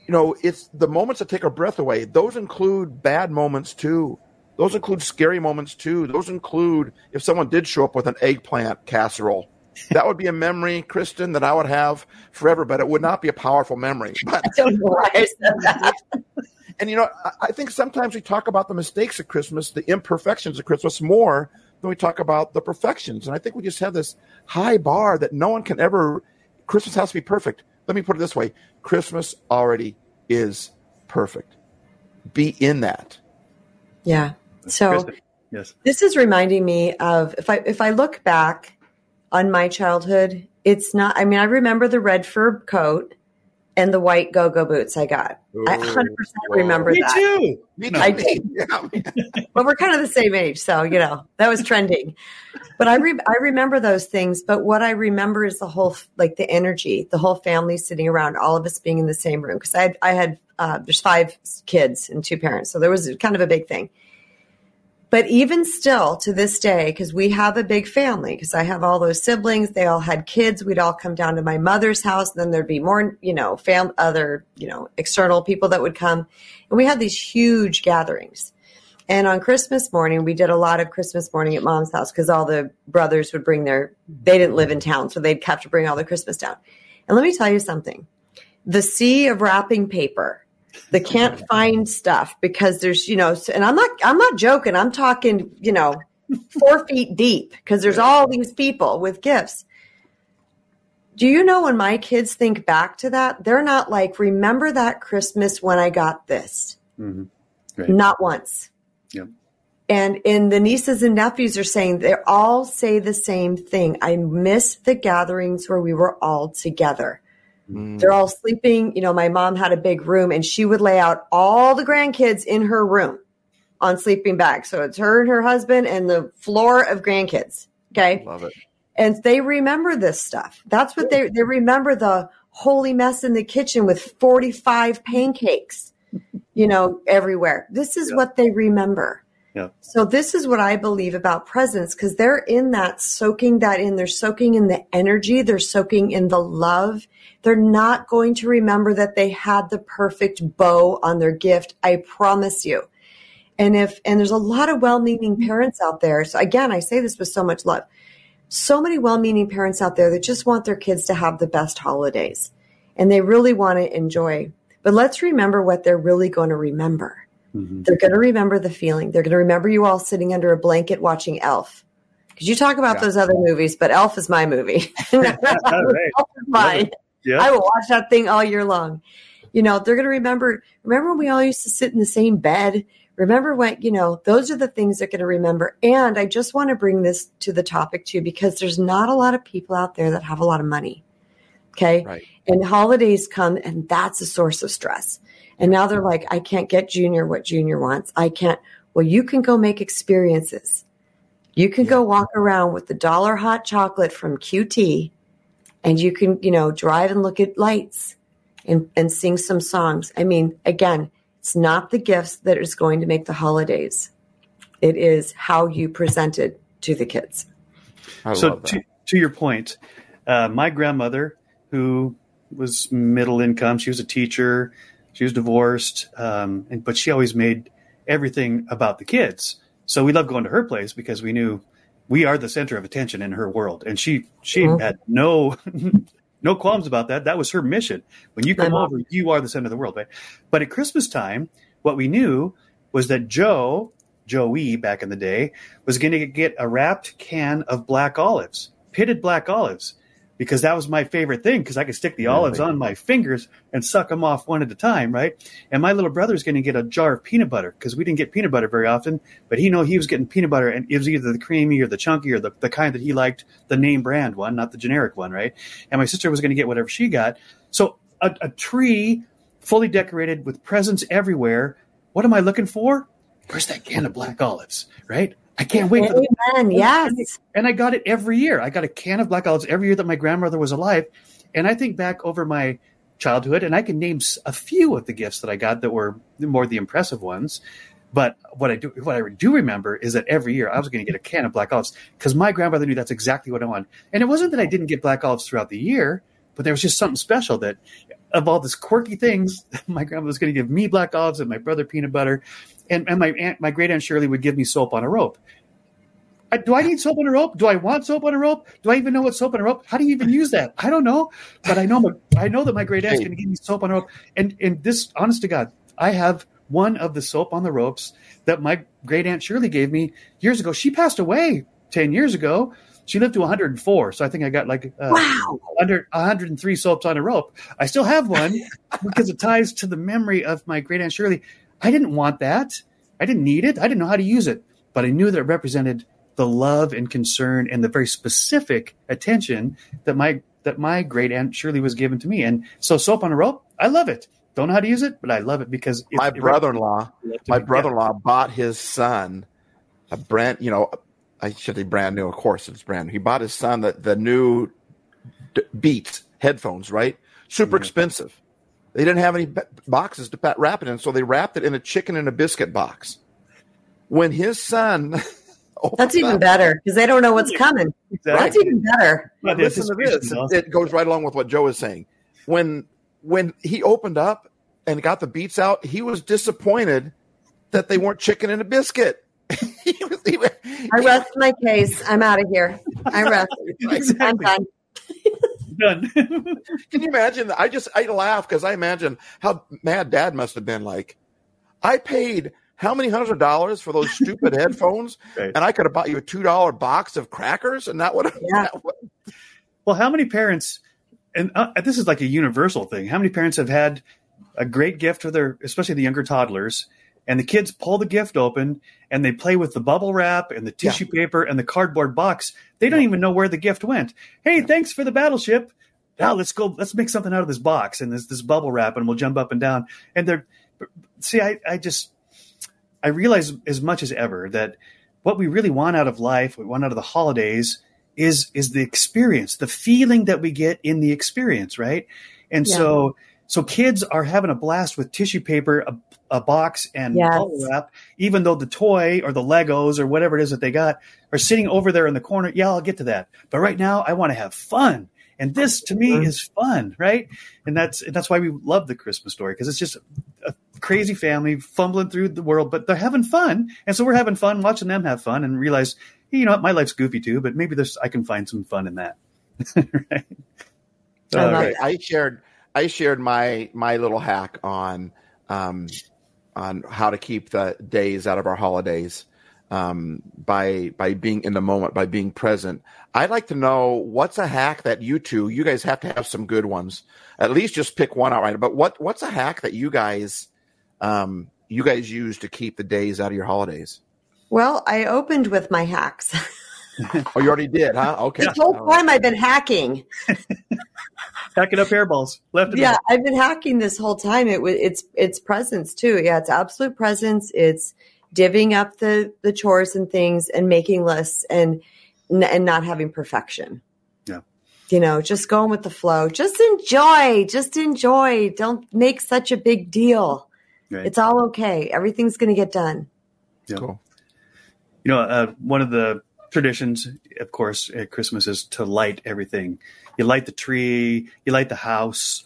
A: you know, it's the moments that take our breath away. Those include bad moments too. Those include scary moments too. Those include if someone did show up with an eggplant casserole. That would be a memory, Kristen, that I would have forever, but it would not be a powerful memory. But
C: I don't know why I said that.
A: and you know, I, I think sometimes we talk about the mistakes of Christmas, the imperfections of Christmas more than we talk about the perfections. And I think we just have this high bar that no one can ever Christmas has to be perfect. Let me put it this way. Christmas already is perfect. Be in that.
C: Yeah. So
B: Kristen, yes.
C: this is reminding me of if I if I look back on my childhood, it's not I mean, I remember the red fur coat and the white go-go boots I got. I 100% remember
B: Me
C: that.
B: too.
A: Me
B: No.
C: I did.
A: Yeah.
C: But we're kind of the same age, so you know that was trending. But I re- I remember those things. But what I remember is the whole like the energy, the whole family sitting around, all of us being in the same room. Because I had, I had uh, there's five kids and two parents, so there was kind of a big thing. But even still to this day, because we have a big family, because I have all those siblings, they all had kids. We'd all come down to my mother's house. Then there'd be more, you know, fam, other, you know, external people that would come. And we had these huge gatherings. And on Christmas morning, we did a lot of Christmas morning at mom's house because all the brothers would bring their, they didn't live in town, so they'd have to bring all the Christmas down. And let me tell you something the sea of wrapping paper, the can't find stuff because there's, you know, and I'm not, I'm not joking. I'm talking, you know, four feet deep because there's all these people with gifts. Do you know when my kids think back to that, they're not like, remember that Christmas when I got this?
B: Mm-hmm. Right.
C: Not once.
B: Yeah.
C: And and the nieces and nephews are saying they all say the same thing. I miss the gatherings where we were all together.
A: Mm.
C: They're all sleeping. You know, my mom had a big room and she would lay out all the grandkids in her room on sleeping bags. So it's her and her husband and the floor of grandkids. Okay.
A: Love it.
C: And they remember this stuff. That's what they they remember the holy mess in the kitchen with 45 pancakes, you know, everywhere. This is
B: Yeah.
C: what they remember.
B: Yeah.
C: So this is what I believe about presence because they're in that, soaking that in. They're soaking in the energy. They're soaking in the love. They're not going to remember that they had the perfect bow on their gift. I promise you. And if, and there's a lot of well-meaning mm-hmm. parents out there. So again, I say this with so much love. So many well-meaning parents out there that just want their kids to have the best holidays and they really want to enjoy. But let's remember what they're really going to remember.
B: Mhm.
C: They're going to remember the feeling. They're going to remember you all sitting under a blanket watching Elf. Because you talk about
A: Yeah.
C: those other movies, but Elf is my movie.
B: right.
C: Elf is mine.
B: Yeah.
C: I will watch that thing all year long. You know, they're going to remember. Remember when we all used to sit in the same bed? Remember when, you know, those are the things they're going to remember. And I just want to bring this to the topic too, because there's not a lot of people out there that have a lot of money. Okay.
A: Right.
C: And holidays come and that's a source of stress. And now they're like, I can't get Junior what Junior wants. I can't. Well, you can go make experiences. You can go walk around with the dollar hot chocolate from QT and you can, you know, drive and look at lights and, and sing some songs. I mean, again, it's not the gifts that is going to make the holidays. It is how you present it to the kids.
A: I
B: so to, to your point, uh, my grandmother, who was middle income, she was a teacher, she was divorced, um, and but she always made everything about the kids. So we loved going to her place because we knew we are the center of attention in her world, and she she
C: Mhm.
B: had no no qualms about that. That was her mission. When you come over, you are the center of the world, right? But at Christmas time, what we knew was that Joe, Joey back in the day, was going to get a wrapped can of black olives, pitted black olives, because that was my favorite thing because I could stick the olives
A: Really?
B: on my fingers and suck them off one at a time, right? And my little brother's going to get a jar of peanut butter because we didn't get peanut butter very often, but he know he was getting peanut butter and it was either the creamy or the chunky or the, the kind that he liked, the name brand one, not the generic one, right? And my sister was going to get whatever she got. So a, a tree fully decorated with presents everywhere. What am I looking for? Where's that can of black olives, right? I can't wait for the
C: Amen. Yes.
B: and I got it every year. I got a can of black olives every year that my grandmother was alive. And I think back over my childhood, and I can name a few of the gifts that I got that were more the impressive ones. But what I do, what I do remember is that every year I was going to get a can of black olives because my grandmother knew that's exactly what I wanted. And it wasn't that I didn't get black olives throughout the year, but there was just something special that of all these quirky things, my grandmother was going to give me black olives and my brother peanut butter, and, and my aunt, my great aunt Shirley would give me soap on a rope. I, do I need soap on a rope? Do I want soap on a rope? Do I even know what soap on a rope? How do you even use that? I don't know, but I know my, I know that my great aunt's
A: Hey.
B: going to give me soap on a rope. And and this, honest to God, I have one of the soap on the ropes that my great aunt Shirley gave me years ago. She passed away ten years ago. She lived to 104, so I think I got like uh,
C: Wow.
B: under 103 soaps on a rope. I still have one because it ties to the memory of my great aunt Shirley. I didn't want that. I didn't need it. I didn't know how to use it, but I knew that it represented the love and concern and the very specific attention that my that my great aunt Shirley was given to me. And so soap on a rope, I love it. Don't know how to use it, but I love it because it,
A: my brother-in-law, my brother-in-law bought his son a brand, you know, I should say brand new. Of course, it's brand new. He bought his son the the new D- Beats headphones, right? Super
B: Yeah.
A: expensive. They didn't have any boxes to pa- wrap it in, so they wrapped it in a chicken and a biscuit box. When his son,
C: That's even
A: up-
C: better because they don't know what's coming.
B: Exactly.
C: That's even better.
B: But the
A: listen to this.
B: anticipation.
A: It goes right along with what Joe is saying. When when he opened up and got the beats out, he was disappointed that they weren't chicken and a biscuit. he was, he, was-
C: I rest my case. I'm out of here. I rest. I'm done.
B: Done.
A: can you imagine? I just I laugh because I imagine how mad Dad must have been. Like, I paid how many hundreds of dollars for those stupid headphones,
B: Right.
A: and I could have bought you a two dollar box of crackers, and that would have.
C: Yeah.
B: Well, how many parents, and uh, this is like a universal thing, how many parents have had a great gift for their, especially the younger toddlers, and the kids pull the gift open and they play with the bubble wrap and the tissue paper and the cardboard box. They don't even know where the gift went. Hey, thanks for the battleship. Now let's go. Let's make something out of this box and this this bubble wrap, and we'll jump up and down. And they're see, I I just I realize as much as ever that what we really want out of life, what we want out of the holidays, is is the experience, the feeling that we get in the experience, right? And
C: Yeah.
B: so so kids are having a blast with tissue paper, a, a box, and
C: Yes.
B: bubble wrap, even though the toy or the Legos or whatever it is that they got are sitting over there in the corner. Yeah, I'll get to that. But right now, I want to have fun. And this to me
C: Mhm.
B: is fun, right? And that's and that's why we love the Christmas story because it's just a crazy family fumbling through the world, but they're having fun. And so we're having fun watching them have fun and realize, hey, you know what, my life's goofy too, but maybe there's I can find some fun in that. right?
C: I
B: right.
A: I shared I shared my my little hack on um, on how to keep the daze out of our holidays um, by by being in the moment, by being present. I'd like to know what's a hack that you two, you guys have to have some good ones. At least just pick one out right. But what what's a hack that you guys um, you guys use to keep the daze out of your holidays?
C: Well, I opened with my hacks.
A: Oh, you already did, huh? Okay.
C: the whole time I've been hacking.
B: Packing up hairballs left and
C: Yeah,
B: right.
C: I've been hacking this whole time. It was it's it's presence too. Yeah, it's absolute presence. It's divvying up the the chores and things and making lists and and not having perfection.
B: Yeah.
C: You know, just going with the flow. Just enjoy. Just enjoy. Don't make such a big deal.
B: Right.
C: It's all okay. Everything's going to get done.
A: Cool.
B: you know, uh, one of the traditions, of course, at Christmas is to light everything. You light the tree, you light the house.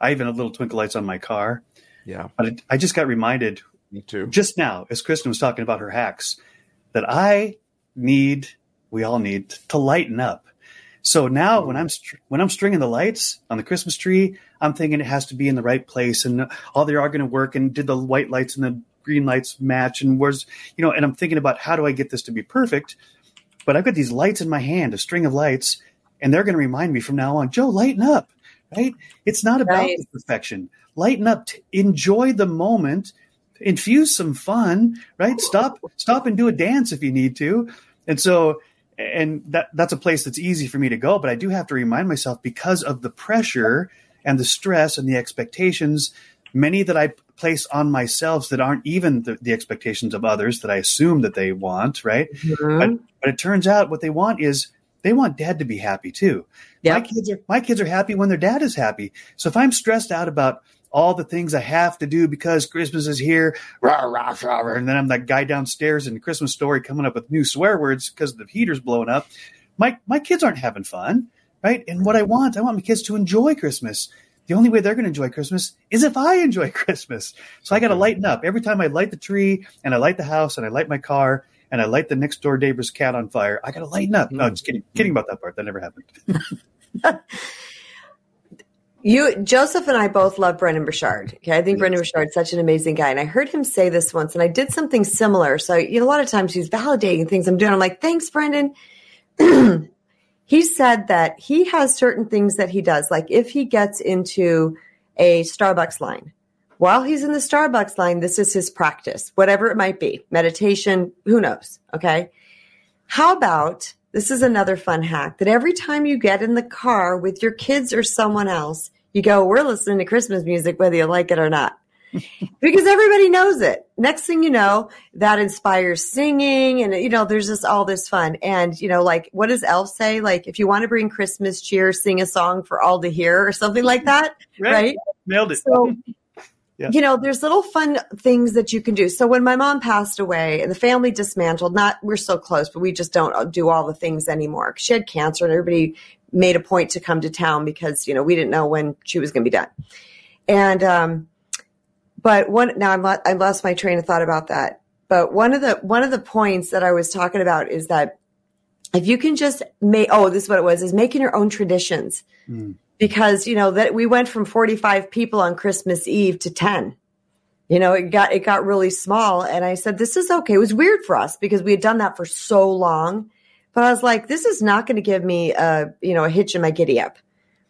B: I even have little twinkle lights on my car.
A: Yeah,
B: But I, I just got reminded
A: me too.
B: just now, as Kristen was talking about her hacks, that I need, we all need to lighten up. So now when I'm str- when I'm stringing the lights on the Christmas tree, I'm thinking it has to be in the right place and all they are going to work and did the white lights and the green lights match and where's you know and I'm thinking about how do I get this to be perfect? But I've got these lights in my hand, a string of lights, and they're going to remind me from now on, Joe, lighten up, right? It's not about
C: Right.
B: perfection. Lighten up, t- enjoy the moment, infuse some fun, right? Stop, stop and do a dance if you need to. And so, and that that's a place that's easy for me to go, but I do have to remind myself because of the pressure and the stress and the expectations, many that I place on myself that aren't even the, the expectations of others that I assume that they want, right? Mm-hmm. But, but it turns out what they want is they want dad to be happy too. My kids are my kids are happy when their dad is happy. So if I'm stressed out about all the things I have to do because Christmas is here, rah, rah, rah, rah, and then I'm that guy downstairs in the Christmas story coming up with new swear words because the heater's blowing up. My my kids aren't having fun, right? And what I want, I want my kids to enjoy Christmas. The only way they're going to enjoy Christmas is if I enjoy Christmas. So I got to lighten up. Every time I light the tree and I light the house and I light my car and I light the next door neighbor's cat on fire, I got to lighten up. No, hmm. just kidding. Kidding about that part. That never happened.
C: You, Joseph, and I both love Brendon Burchard. Okay, I think Brendon Burchard's such an amazing guy, and I heard him say this once, and I did something similar. So, you know, a lot of times he's validating things I'm doing. I'm like, thanks, Brendon. he said that he has certain things that he does, like if he gets into a Starbucks line, while he's in the Starbucks line, this is his practice, whatever it might be, meditation, who knows? Okay. How about this is another fun hack that every time you get in the car with your kids or someone else, you go, We're listening to Christmas music, whether you like it or not. Because everybody knows it. Next thing you know, that inspires singing and, you know, there's just all this fun. And, you know, like, what does Elf say? Like, if you want to bring Christmas cheer, sing a song for all to hear or something like that. right?
B: Nailed it.
C: So,
B: Yeah.
C: you know, there's little fun things that you can do. So when my mom passed away and the family dismantled, not we're so close, but we just don't do all the things anymore. She had cancer and everybody made a point to come to town because, you know, we didn't know when she was going to be done. And, um, but one, now I'm, I lost my train of thought about that. But one of the, one of the points that I was talking about is that if you can just make, oh, this is what it was, is making your own traditions
B: Mm.
C: because you know that we went from 45 people on Christmas Eve to 10. You know, it got it got really small and I said this is okay. It was weird for us because we had done that for so long. But I was like this is not going to give me a, you know, a hitch in my giddy up.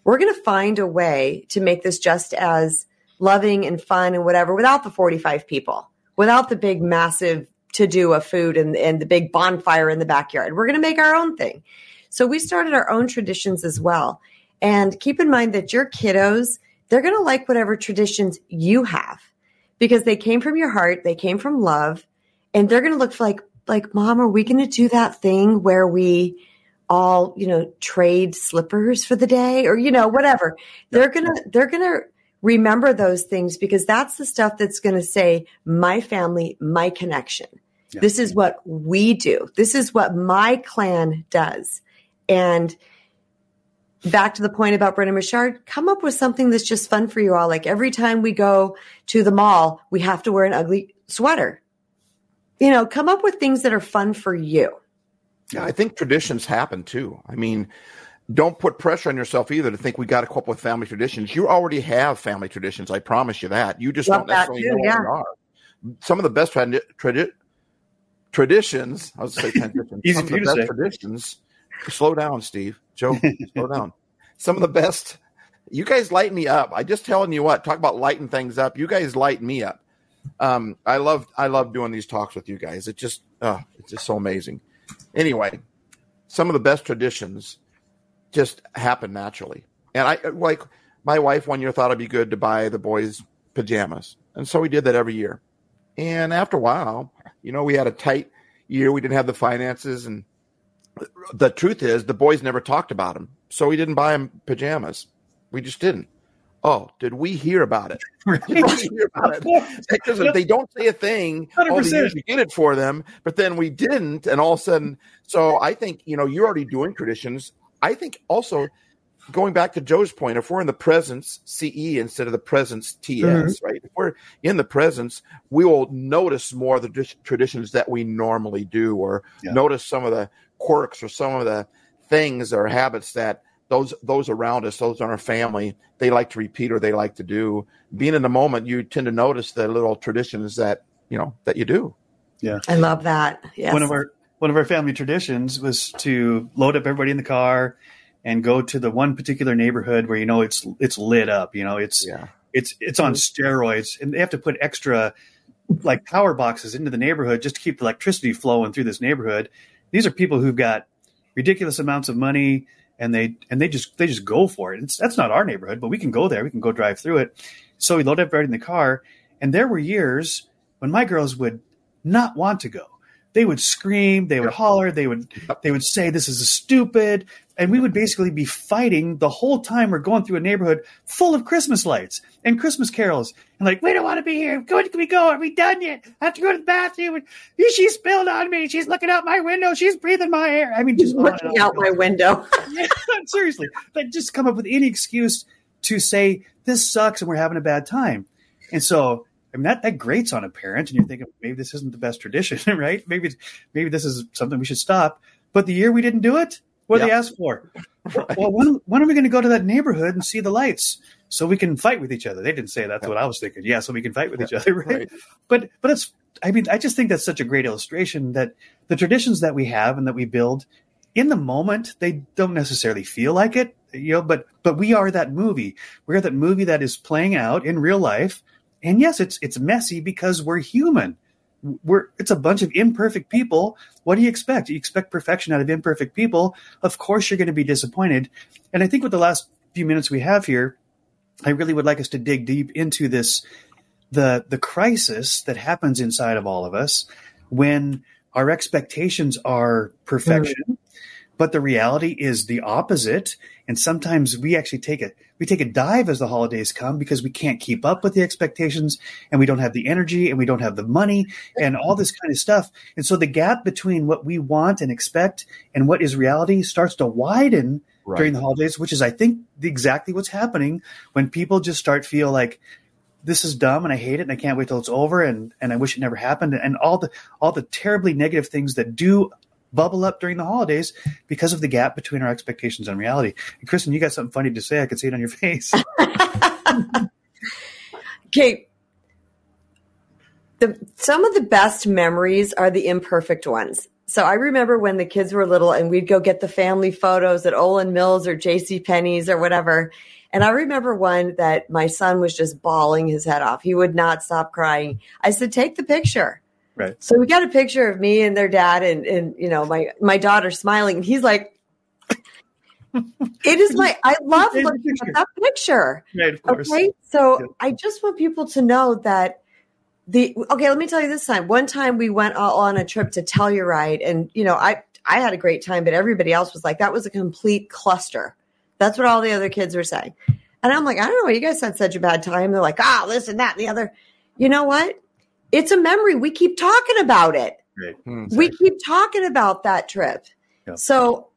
C: We're going to find a way to make this just as loving and fun and whatever without the 45 people. Without the big massive to do of food and and the big bonfire in the backyard. We're going to make our own thing. So we started our own traditions as well. And keep in mind that your kiddos, they're going to like whatever traditions you have because they came from your heart, they came from love, and they're going to look for like, like, mom, are we going to do that thing where we all, you know, trade slippers for the day or, you know, whatever. They're going to, they're going to remember those things because that's the stuff that's going to say my family, my connection. Yeah. This is what we do. This is what my clan does. And back to the point about Brendon Burchard, come up with something that's just fun for you all. Like every time we go to the mall, we have to wear an ugly sweater. You know, come up with things that are fun for you.
A: Yeah, I think traditions happen too. I mean, don't put pressure on yourself either to think we got to come up with family traditions. You already have family traditions. I promise you that. You just Love don't necessarily too, know yeah. what they are. Some of the best tradi- tradi- traditions, I was say traditions, some of the best say. traditions. Slow down, Steve. Joe, slow down. Some of the best. You guys light me up. I just telling you what. Talk about lighting things up. You guys light me up. Um, I love I love doing these talks with you guys. It just oh, it's just so amazing. Anyway, some of the best traditions just happen naturally. And I like my wife one year thought it'd be good to buy the boys pajamas, and so we did that every year. And after a while, you know, we had a tight year. We didn't have the finances, and the truth is, the boys never talked about them, so we didn't buy them pajamas. We just didn't. Oh, did we hear about it? Right. hear about it? Because they don't say a thing, 100%. all the years we get it for them, but then we didn't, and all of a sudden. So I think you know you're already doing traditions. I think also going back to Joe's point, if we're in the presence CE instead of the presence TS, mm-hmm. right? If we're in the presence, we will notice more of the traditions that we normally do, or yeah. notice some of the quirks or some of the things or habits that those those around us, those in our family, they like to repeat or they like to do. Being in the moment, you tend to notice the little traditions that you know that you do.
B: Yeah,
C: I love that. Yes.
B: One of our one of our family traditions was to load up everybody in the car and go to the one particular neighborhood where you know it's it's lit up. You know, it's yeah. it's it's on steroids, and they have to put extra like power boxes into the neighborhood just to keep the electricity flowing through this neighborhood. These are people who've got ridiculous amounts of money and they and they just they just go for it. It's, that's not our neighborhood, but we can go there. We can go drive through it. So we load up right in the car, and there were years when my girls would not want to go. They would scream, they would holler, they would they would say this is stupid, and we would basically be fighting the whole time we're going through a neighborhood full of Christmas lights and Christmas carols. And like, we don't want to be here. When can we go? Are we done yet? I have to go to the bathroom. And she spilled on me. She's looking out my window. She's breathing my air. I mean, just
C: looking out my window.
B: yeah, seriously, but just come up with any excuse to say this sucks and we're having a bad time. And so, I mean, that, that grates on a parent, and you're thinking maybe this isn't the best tradition, right? Maybe maybe this is something we should stop. But the year we didn't do it, what yep. they ask for? Right. Well, when, when are we going to go to that neighborhood and see the lights so we can fight with each other? They didn't say that's what I was thinking. Yeah, so we can fight with each other, right? right? But but it's I mean I just think that's such a great illustration that the traditions that we have and that we build in the moment they don't necessarily feel like it, you know. But but we are that movie. We're that movie that is playing out in real life, and yes, it's it's messy because we're human we're it's a bunch of imperfect people. What do you expect? You expect perfection out of imperfect people. Of course, you're going to be disappointed. And I think with the last few minutes we have here, I really would like us to dig deep into this the the crisis that happens inside of all of us when our expectations are perfection, mm-hmm. But the reality is the opposite. And sometimes we actually take a we take a dive as the holidays come because we can't keep up with the expectations and we don't have the energy and we don't have the money and all this kind of stuff. And so the gap between what we want and expect and what is reality starts to widen right. during the holidays, which is, I think, exactly what's happening when people just start feel like this is dumb and I hate it and I can't wait till it's over and, and I wish it never happened and all the all the terribly negative things that do bubble up during the holidays because of the gap between our expectations and reality. And Kristen, you got something funny to say. I can see it on your face.
C: okay. The, some of the best memories are the imperfect ones. So I remember when the kids were little and we'd go get the family photos at Olan Mills or JC Penney's or whatever. And I remember one that my son was just bawling his head off. He would not stop crying. I said, take the picture.
B: Right.
C: So we got a picture of me and their dad and, and you know, my, my daughter smiling. And he's like, it is my, I love looking at that picture.
B: Right, of course.
C: Okay. So yeah. I just want people to know that the, okay, let me tell you this time. One time we went all on a trip to Telluride and, you know, I, I had a great time, but everybody else was like, that was a complete cluster. That's what all the other kids were saying. And I'm like, I don't know, why you guys had such a bad time. They're like, ah, oh, this and that and the other. You know what? It's a memory. We keep talking about it.
B: Right.
A: Hmm.
C: We keep talking about that trip.
B: Yeah.
C: So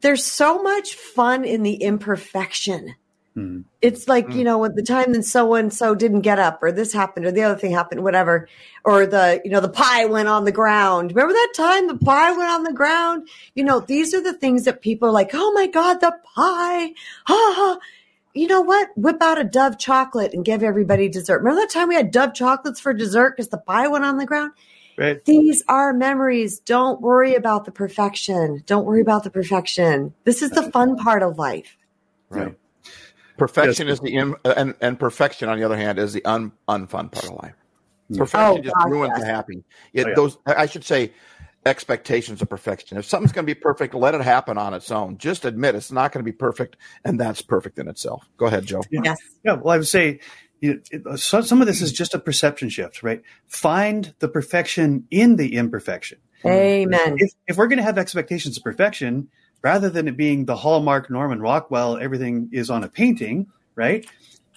C: there's so much fun in the imperfection.
B: Mhm.
C: It's like,
A: Mm.
C: you know, at the time that so and so didn't get up, or this happened, or the other thing happened, whatever. Or the, you know, the pie went on the ground. Remember that time the pie went on the ground? You know, these are the things that people are like, oh my God, the pie. Ha ha. You know what? Whip out a Dove chocolate and give everybody dessert. Remember that time we had Dove chocolates for dessert because the pie went on the ground?
B: Right.
C: These are memories. Don't worry about the perfection. Don't worry about the perfection. This is the fun part of life.
A: Right. Perfection
B: Yes.
A: is the in, uh, and and perfection on the other hand is the un, unfun part of life.
B: Yeah.
A: Perfection
C: Oh,
A: just
C: gosh,
A: ruins
C: yes.
A: the happy. It,
B: Oh, yeah.
A: Those I should say expectations of perfection. If something's going to be perfect, let it happen on its own. Just admit it's not going to be perfect, and that's perfect in itself. Go ahead, Joe.
C: Yes.
B: Yeah, well, I would say you know, it, uh, so, some of this is just a perception shift, right? Find the perfection in the imperfection.
C: Amen.
B: If, if we're going to have expectations of perfection, rather than it being the hallmark Norman Rockwell, everything is on a painting, right?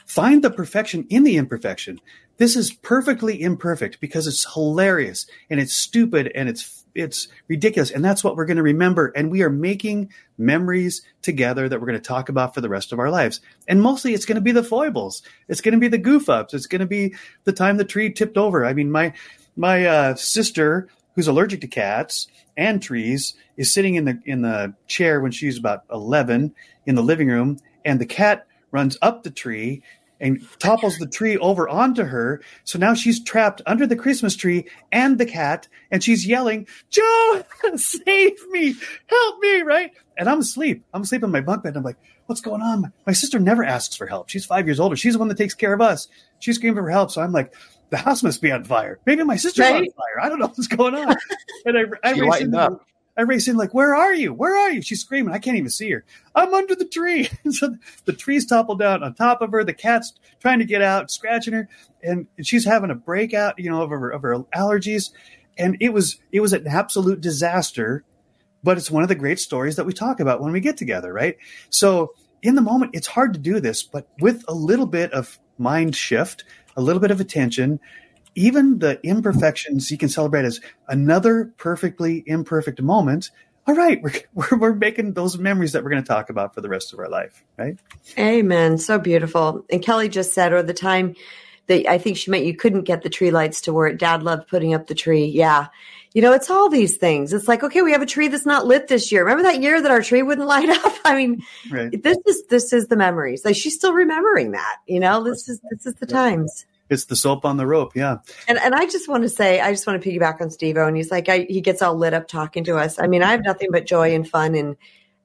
B: Find the perfection in the imperfection. This is perfectly imperfect because it's hilarious and it's stupid and it's it's ridiculous and that's what we're going to remember and we are making memories together that we're going to talk about for the rest of our lives. And mostly it's going to be the foibles. It's going to be the goof ups. It's going to be the time the tree tipped over. I mean my my uh, sister who's allergic to cats and trees is sitting in the in the chair when she's about 11 in the living room and the cat runs up the tree and topples the tree over onto her. So now she's trapped under the christmas tree and the cat and she's yelling joe save me! Help me! Right? And i'm asleep. I'm asleep in my bunk bed. I'm like what's going on? My sister never asks for help. She's five years older. She's the one that takes care of us. She's screaming for help. So i'm like the house must be on fire. Maybe my sister's on fire. I don't know what's going on. And i, I
A: She
B: race
A: lightened
B: in,
A: up.
B: I race in like, where are you? Where are you? She's screaming. I can't even see her. I'm under the tree. so the tree's toppled down on top of her. The cat's trying to get out, scratching her, and she's having a breakout, you know, of her of her allergies. And it was it was an absolute disaster. But it's one of the great stories that we talk about when we get together, right? So in the moment, it's hard to do this, but with a little bit of mind shift, a little bit of attention, even the imperfections you can celebrate as another perfectly imperfect moment. All right, we're, we're, we're making those memories that we're going to talk about for the rest of our life, right?
C: Amen. So beautiful. And Kelly just said, or the time that I think she meant you couldn't get the tree lights to work. Dad loved putting up the tree. Yeah. You know, it's all these things. It's like, okay, we have a tree that's not lit this year. Remember that year that our tree wouldn't light up? I mean,
B: Right.
C: this is this is the memories. Like she's still remembering that. You know, this is this is the times.
B: It's the soap on the rope. Yeah.
C: And and I just want to say, I just want to piggyback on Steve. And he's like, I, he gets all lit up talking to us. I mean, I have nothing but joy and fun, and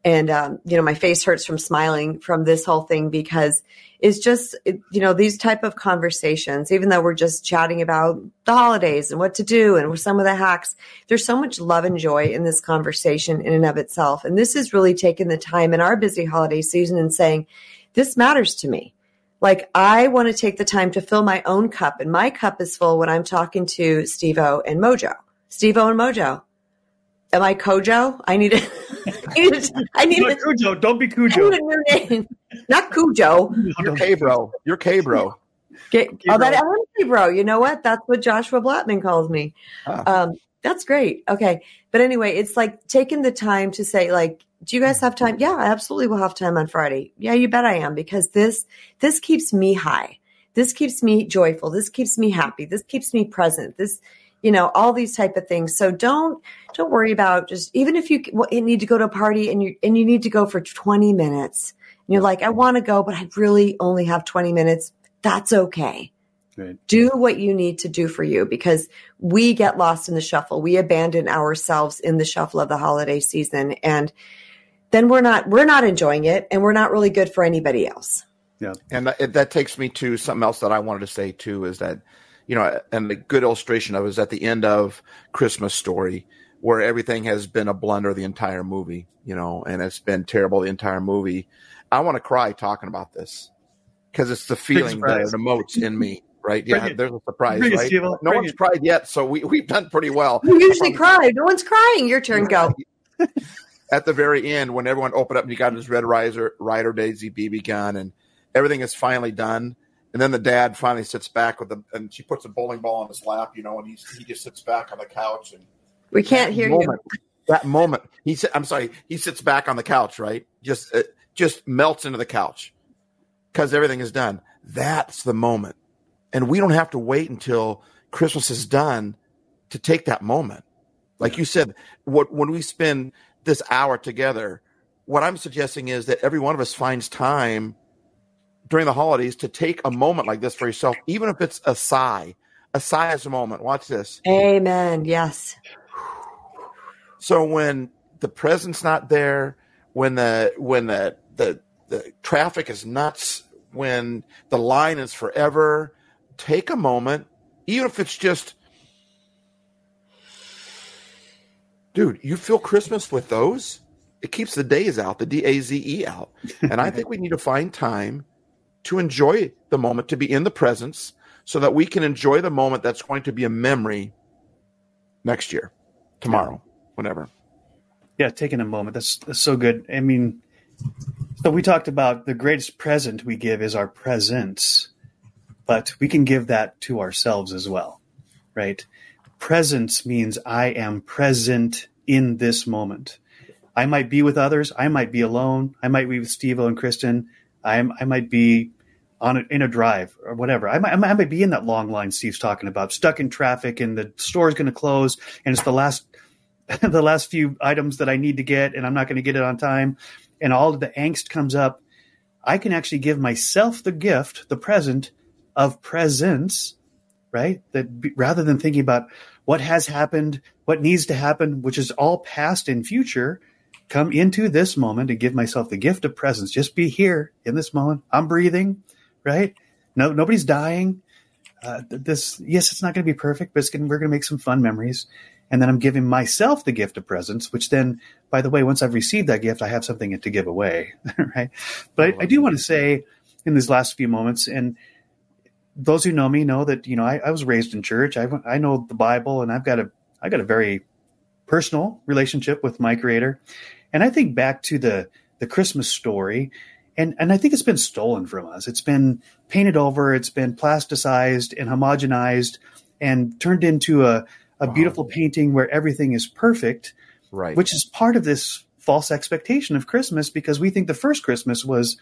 C: and um, you know, my face hurts from smiling from this whole thing because it's just you know these type of conversations. Even though we're just chatting about the holidays and what to do and some of the hacks, there's so much love and joy in this conversation in and of itself. And this is really taking the time in our busy holiday season and saying, this matters to me like I want to take the time to fill my own cup, and my cup is full when I'm talking to Stevo and MoJoe. Stevo and MoJoe. Am I Kojo? I need a, I need a, I need
B: Not
C: a,
B: Cujo. Don't be
C: I need a new name. Not Cujo.
A: You're K bro. You're K bro.
C: Get,
B: K-bro.
C: oh, that am bro. You know what? That's what Joshua Blattman calls me.
A: Ah.
C: Um, that's great. Okay. But anyway, it's like taking the time to say, like, do you guys have time? Yeah, I absolutely will have time on Friday. Yeah, you bet I am because this this keeps me high. This keeps me joyful. This keeps me happy. This keeps me present. This, you know, all these type of things. So don't don't worry about just even if you need to go to a party and you and you need to go for 20 minutes. And you're like, I want to go, but I really only have 20 minutes. That's okay
B: Right.
C: do what you need to do for you because we get lost in the shuffle. We abandon ourselves in the shuffle of the holiday season and then we're not we're not enjoying it and we're not really good for anybody else.
A: Yeah and that, that takes me to something else that I wanted to say too is that, you know, and the good illustration of it is at the end of Christmas Story, where everything has been a blunder the entire movie, you know, and it's been terrible the entire movie. I want to cry talking about this because it's the feeling that
B: surprise.
A: it emotes in me. right?
B: Bring
A: Yeah,
B: it.
A: there's a surprise,
B: Bring
A: right?
B: Stevo.
A: No
B: Bring
A: one's
B: it.
A: cried yet, so we we've done pretty well.
C: You usually cry. No one's crying. Your turn. Go.
A: At the very end, when everyone opened up and you got his Red Riser Ryder Daisy BB gun and everything is finally done, and then the dad finally sits back with the and she puts a bowling ball on his lap, you know, and he's, he just sits back on the couch and
C: We can't hear you.
A: That moment, he said, "I'm sorry." He sits back on the couch, right? Just uh, just melts into the couch because everything is done. That's the moment, and we don't have to wait until Christmas is done to take that moment. Like you said, what when we spend this hour together, what I'm suggesting is that every one of us finds time during the holidays to take a moment like this for yourself, even if it's a sigh. A sigh is a moment. Watch this.
C: Amen. Yes.
A: So when the present's not there, when the when the the the traffic is nuts, when the line is forever, take a moment, even if it's just dude, you feel Christmas with those? It keeps the daze out, the D A Z E out. And I think we need to find time to enjoy the moment, to be in the presence, so that we can enjoy the moment that's going to be a memory next year, tomorrow, whenever.
B: Yeah, taking a moment. That's, that's so good. I mean, so we talked about the greatest present we give is our presence, but we can give that to ourselves as well, right? Presence means I am present in this moment. I might be with others. I might be alone. I might be with Steve and Kristen. I'm, I might be on a, in a drive or whatever. I might, I might I might be in that long line Steve's talking about, stuck in traffic, and the store is going to close, and it's the last the last few items that I need to get, and I'm not going to get it on time, and all of the angst comes up. I can actually give myself the gift, the present of presence, right? That be, rather than thinking about what has happened, what needs to happen, which is all past and future, come into this moment and give myself the gift of presence. Just be here in this moment. I'm breathing, right? No, nobody's dying. Uh, this, yes, it's not going to be perfect, but it's gonna, we're going to make some fun memories. And then I'm giving myself the gift of presence, which then, by the way, once I've received that gift, I have something to give away, right? But I, I do want to say in these last few moments, and those who know me know that you know I, I was raised in church. I I know the Bible, and I've got a I got a very personal relationship with my Creator. And I think back to the the Christmas story, and and I think it's been stolen from us. It's been painted over. It's been plasticized and homogenized, and turned into a a
A: Wow.
B: beautiful painting where everything is perfect,
A: Right.
B: which is part of this false expectation of Christmas because we think the first Christmas was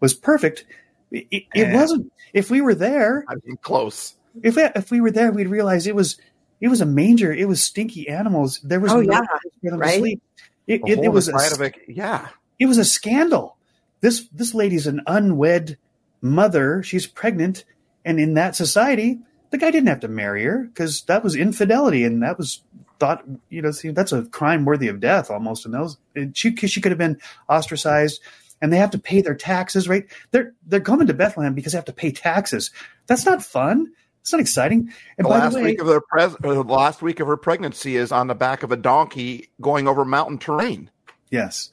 B: was perfect. It, it, it wasn't. If we were there,
A: I mean, close.
B: if we, if we were there, we'd realize it was it was a manger. It was stinky animals. There was
C: Oh,
B: no
C: yeah,
B: for them
C: right?
B: to sleep. It, it, it was a,
A: inside of it. Yeah.
B: it was a scandal. This this lady's an unwed mother. She's pregnant, and in that society, the guy didn't have to marry her because that was infidelity, and that was thought you know see, that's a crime worthy of death almost. In those, and she she could have been ostracized, and they have to pay their taxes. Right? They're they're coming to Bethlehem because they have to pay taxes. That's not fun. It's not exciting. And
A: The
B: by
A: last
B: the way,
A: week of their pres- uh, the last week of her pregnancy is on the back of a donkey going over mountain terrain.
B: Yes.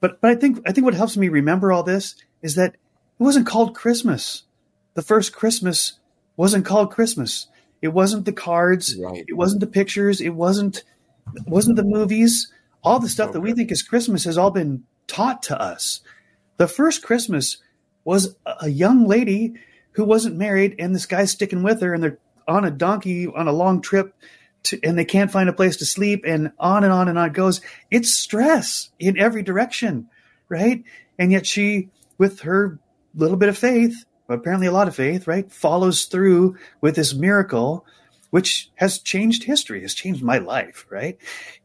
B: But but I think I think what helps me remember all this is that it wasn't called Christmas. The first Christmas wasn't called Christmas. It wasn't the cards.
A: Right.
B: It wasn't the pictures. It wasn't it wasn't the movies. All the stuff
A: So
B: that we think is Christmas has all been taught to us. The first Christmas was a young lady who wasn't married and this guy's sticking with her and they're on a donkey on a long trip to, and they can't find a place to sleep and on and on and on it goes. It's stress in every direction, right? And yet she, with her little bit of faith, apparently a lot of faith, right, follows through with this miracle, which has changed history, has changed my life, right?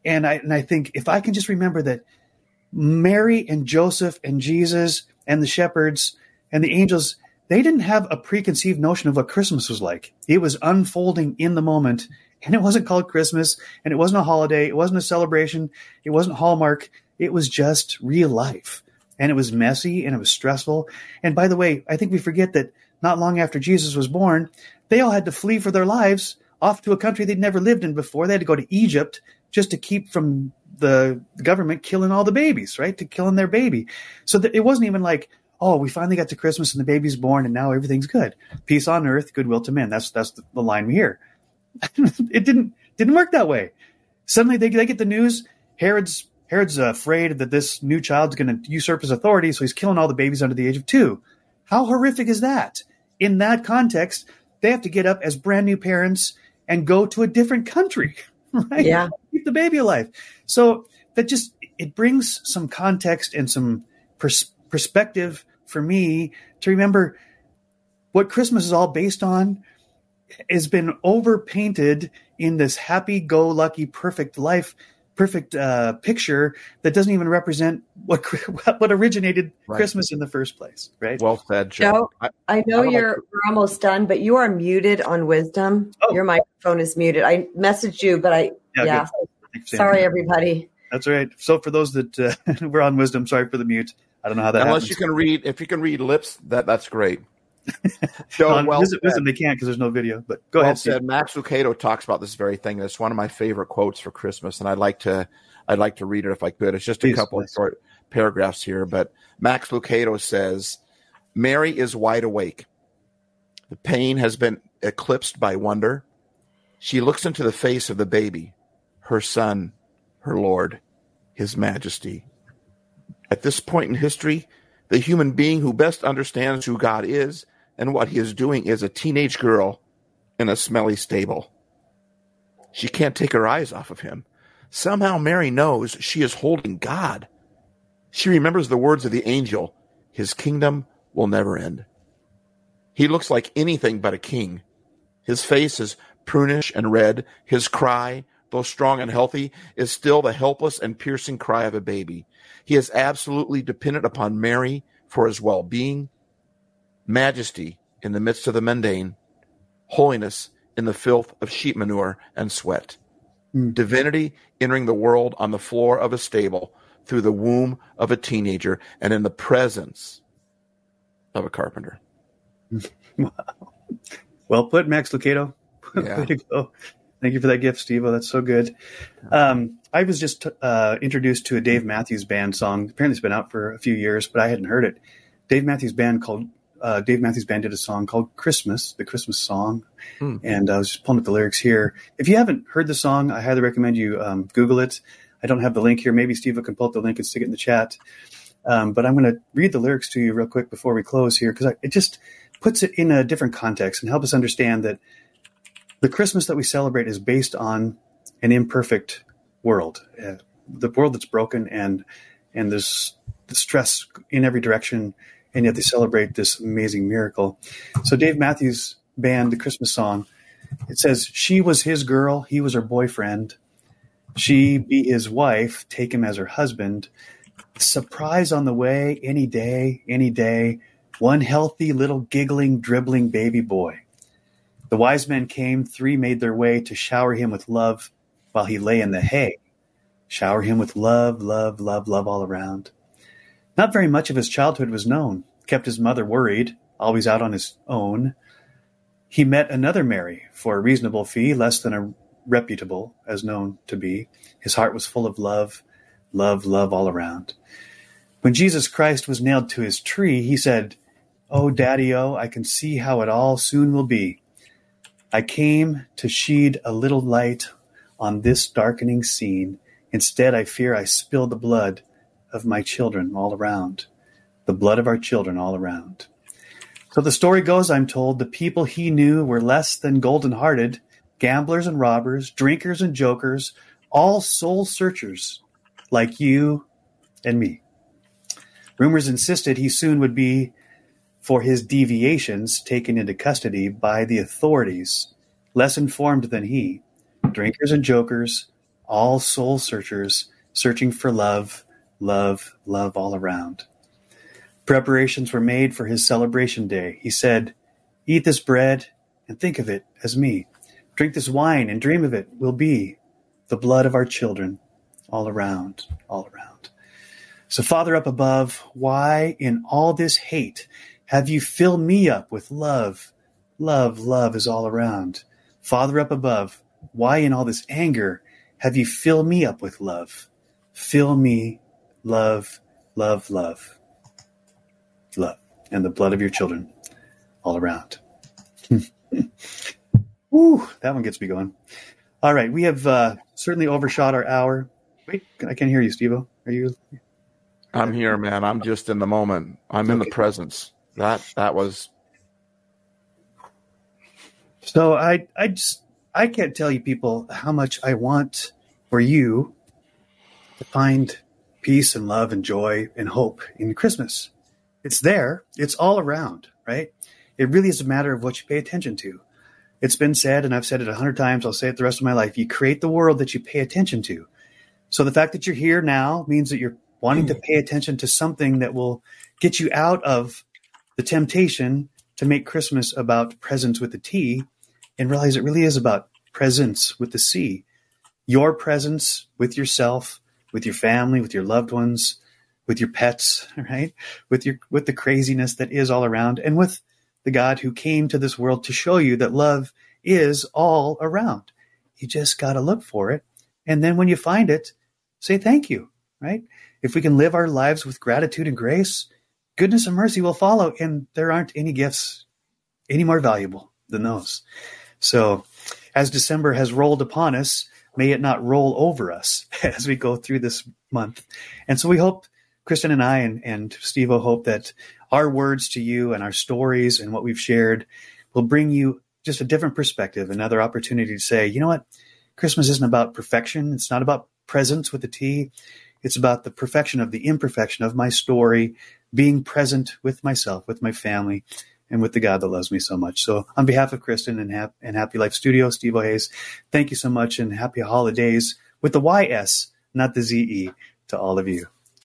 B: And I and I think if I can just remember that Mary and Joseph and Jesus and the shepherds and the angels, they didn't have a preconceived notion of what Christmas was like. It was unfolding in the moment, and it wasn't called Christmas, and it wasn't a holiday, it wasn't a celebration, it wasn't Hallmark, it was just real life. And it was messy and it was stressful. And by the way, I think we forget that not long after Jesus was born, they all had to flee for their lives off to a country they'd never lived in before. They had to go to Egypt just to keep from the government killing all the babies, right? To killing their baby. So that it wasn't even like, oh, we finally got to Christmas and the baby's born and now everything's good. Peace on earth, goodwill to men. That's that's the, the line we hear. it didn't didn't work that way. Suddenly they, they get the news Herod's Herod's afraid that this new child's going to usurp his authority, so he's killing all the babies under the age of two. How horrific is that? In that context, they have to get up as brand new parents and go to a different country, right?
C: Yeah.
B: Keep the baby alive. So that just it brings some context and some pers- perspective for me to remember what Christmas is all based on has been overpainted in this happy-go-lucky, perfect life, perfect uh, picture that doesn't even represent what what originated
A: Right.
B: Christmas in the first place, right?
A: Well said, Joe.
C: Joe?
A: I,
C: I know
A: I would like
C: you're we're almost done, but you are muted on Wisdom.
B: Oh.
C: Your microphone is muted. I messaged you, but I yeah.
B: good. Thanks, Sam.
C: Sorry, everybody.
B: That's all right. So for those that uh, were on wisdom, sorry for the mute. I don't know how that
A: unless
B: happens.
A: you can read, if you can read lips, that that's great. Joe,
B: on
A: well
B: Wisdom,
A: said.
B: Wisdom, they can't because there's no video. But go
A: well
B: ahead, Steve.
A: said. Max Lucado talks about this very thing. and It's one of my favorite quotes for Christmas, and I'd like to, I'd like to read it if I could. It's just a couple
B: please.
A: of short paragraphs here, but Max Lucado says, "Mary is wide awake. The pain has been eclipsed by wonder. She looks into the face of the baby, her son, her Lord, His Majesty. At this point in history, the human being who best understands who God is." And what he is doing is a teenage girl in a smelly stable. She can't take her eyes off of him. Somehow Mary knows she is holding God. She remembers the words of the angel His kingdom will never end. He looks like anything but a king. His face is prunish and red. His cry, though strong and healthy, is still the helpless and piercing cry of a baby. He is absolutely dependent upon Mary for his well being, majesty in the midst of the mundane, holiness in the filth of sheep manure and sweat,
B: Hmm.
A: divinity entering the world on the floor of a stable through the womb of a teenager and in the presence of a carpenter. Wow.
B: Well put, Max Lucado.
A: Yeah.
B: Way to go. Thank you for that gift, Steve. That's so good. Um, I was just uh, introduced to a Dave Matthews Band song. Apparently, it's been out for a few years, but I hadn't heard it. Dave Matthews Band called uh, Dave Matthews Band did a song called Christmas, the Christmas song,
A: Hmm.
B: and I was just pulling up the lyrics here. If you haven't heard the song, I highly recommend you um, Google it. I don't have the link here. Maybe Steve can pull up the link and stick it in the chat. Um, but I'm going to read the lyrics to you real quick before we close here because it just puts it in a different context and help us understand that the Christmas that we celebrate is based on an imperfect world, uh, the world that's broken and and there's the stress in every direction, and yet they celebrate this amazing miracle. So Dave Matthews Band, the Christmas song, it says, "She was his girl, he was her boyfriend. She be his wife, take him as her husband. Surprise on the way, any day, any day. One healthy little giggling, dribbling baby boy." The wise men came, three made their way to shower him with love while he lay in the hay. Shower him with love, love, love, love all around. Not very much of his childhood was known, kept his mother worried, always out on his own. He met another Mary for a reasonable fee, less than a reputable, as known to be. His heart was full of love, love, love all around. When Jesus Christ was nailed to his tree, he said, Oh, Daddy, oh, I can see how it all soon will be. I came to shed a little light on this darkening scene. Instead, I fear I spill the blood of my children all around, the blood of our children all around. So the story goes, I'm told, the people he knew were less than golden hearted, gamblers and robbers, drinkers and jokers, all soul searchers like you and me. Rumors insisted he soon would be for his deviations taken into custody by the authorities, less informed than he, drinkers and jokers, all soul searchers, searching for love, love, love all around. Preparations were made for his celebration day. He said, Eat this bread and think of it as me. Drink this wine and dream of it will be the blood of our children all around, all around. So, Father up above, why in all this hate have you filled me up with love? Love, love is all around. Father up above, why in all this anger have you filled me up with love? Fill me, love, love, love. love and the blood of your children all around. Woo, that one gets me going. All right, we have uh, certainly overshot our hour. Wait, I can't hear you, Steve. Are you?
A: I'm here, man. I'm just in the moment. I'm in the presence. That that was.
B: So I I just I can't tell you people how much I want for you to find peace and love and joy and hope in Christmas. It's there. It's all around, right? It really is a matter of what you pay attention to. It's been said, and I've said it a hundred times. I'll say it the rest of my life. You create the world that you pay attention to. So the fact that you're here now means that you're wanting to hmm. pay attention to something that will get you out of the temptation to make Christmas about presents with the T and realize it really is about presence with the C. Your presence with yourself, with your family, with your loved ones, with your pets, right? With your with the craziness that is all around and with the God who came to this world to show you that love is all around. You just got to look for it. And then when you find it, say thank you, right? If we can live our lives with gratitude and grace, goodness and mercy will follow. And there aren't any gifts any more valuable than those. So as December has rolled upon us, may it not roll over us as we go through this month. And so we hope, Kristen and I and, and Steve hope that our words to you and our stories and what we've shared will bring you just a different perspective, another opportunity to say, you know what? Christmas isn't about perfection. It's not about presents with a T. It's about the perfection of the imperfection of my story, being present with myself, with my family, and with the God that loves me so much. So, on behalf of Kristen and, and Happy Life Studio, Stevo Hays, thank you so much and happy holidays with the YS, not the ZE, to all of you.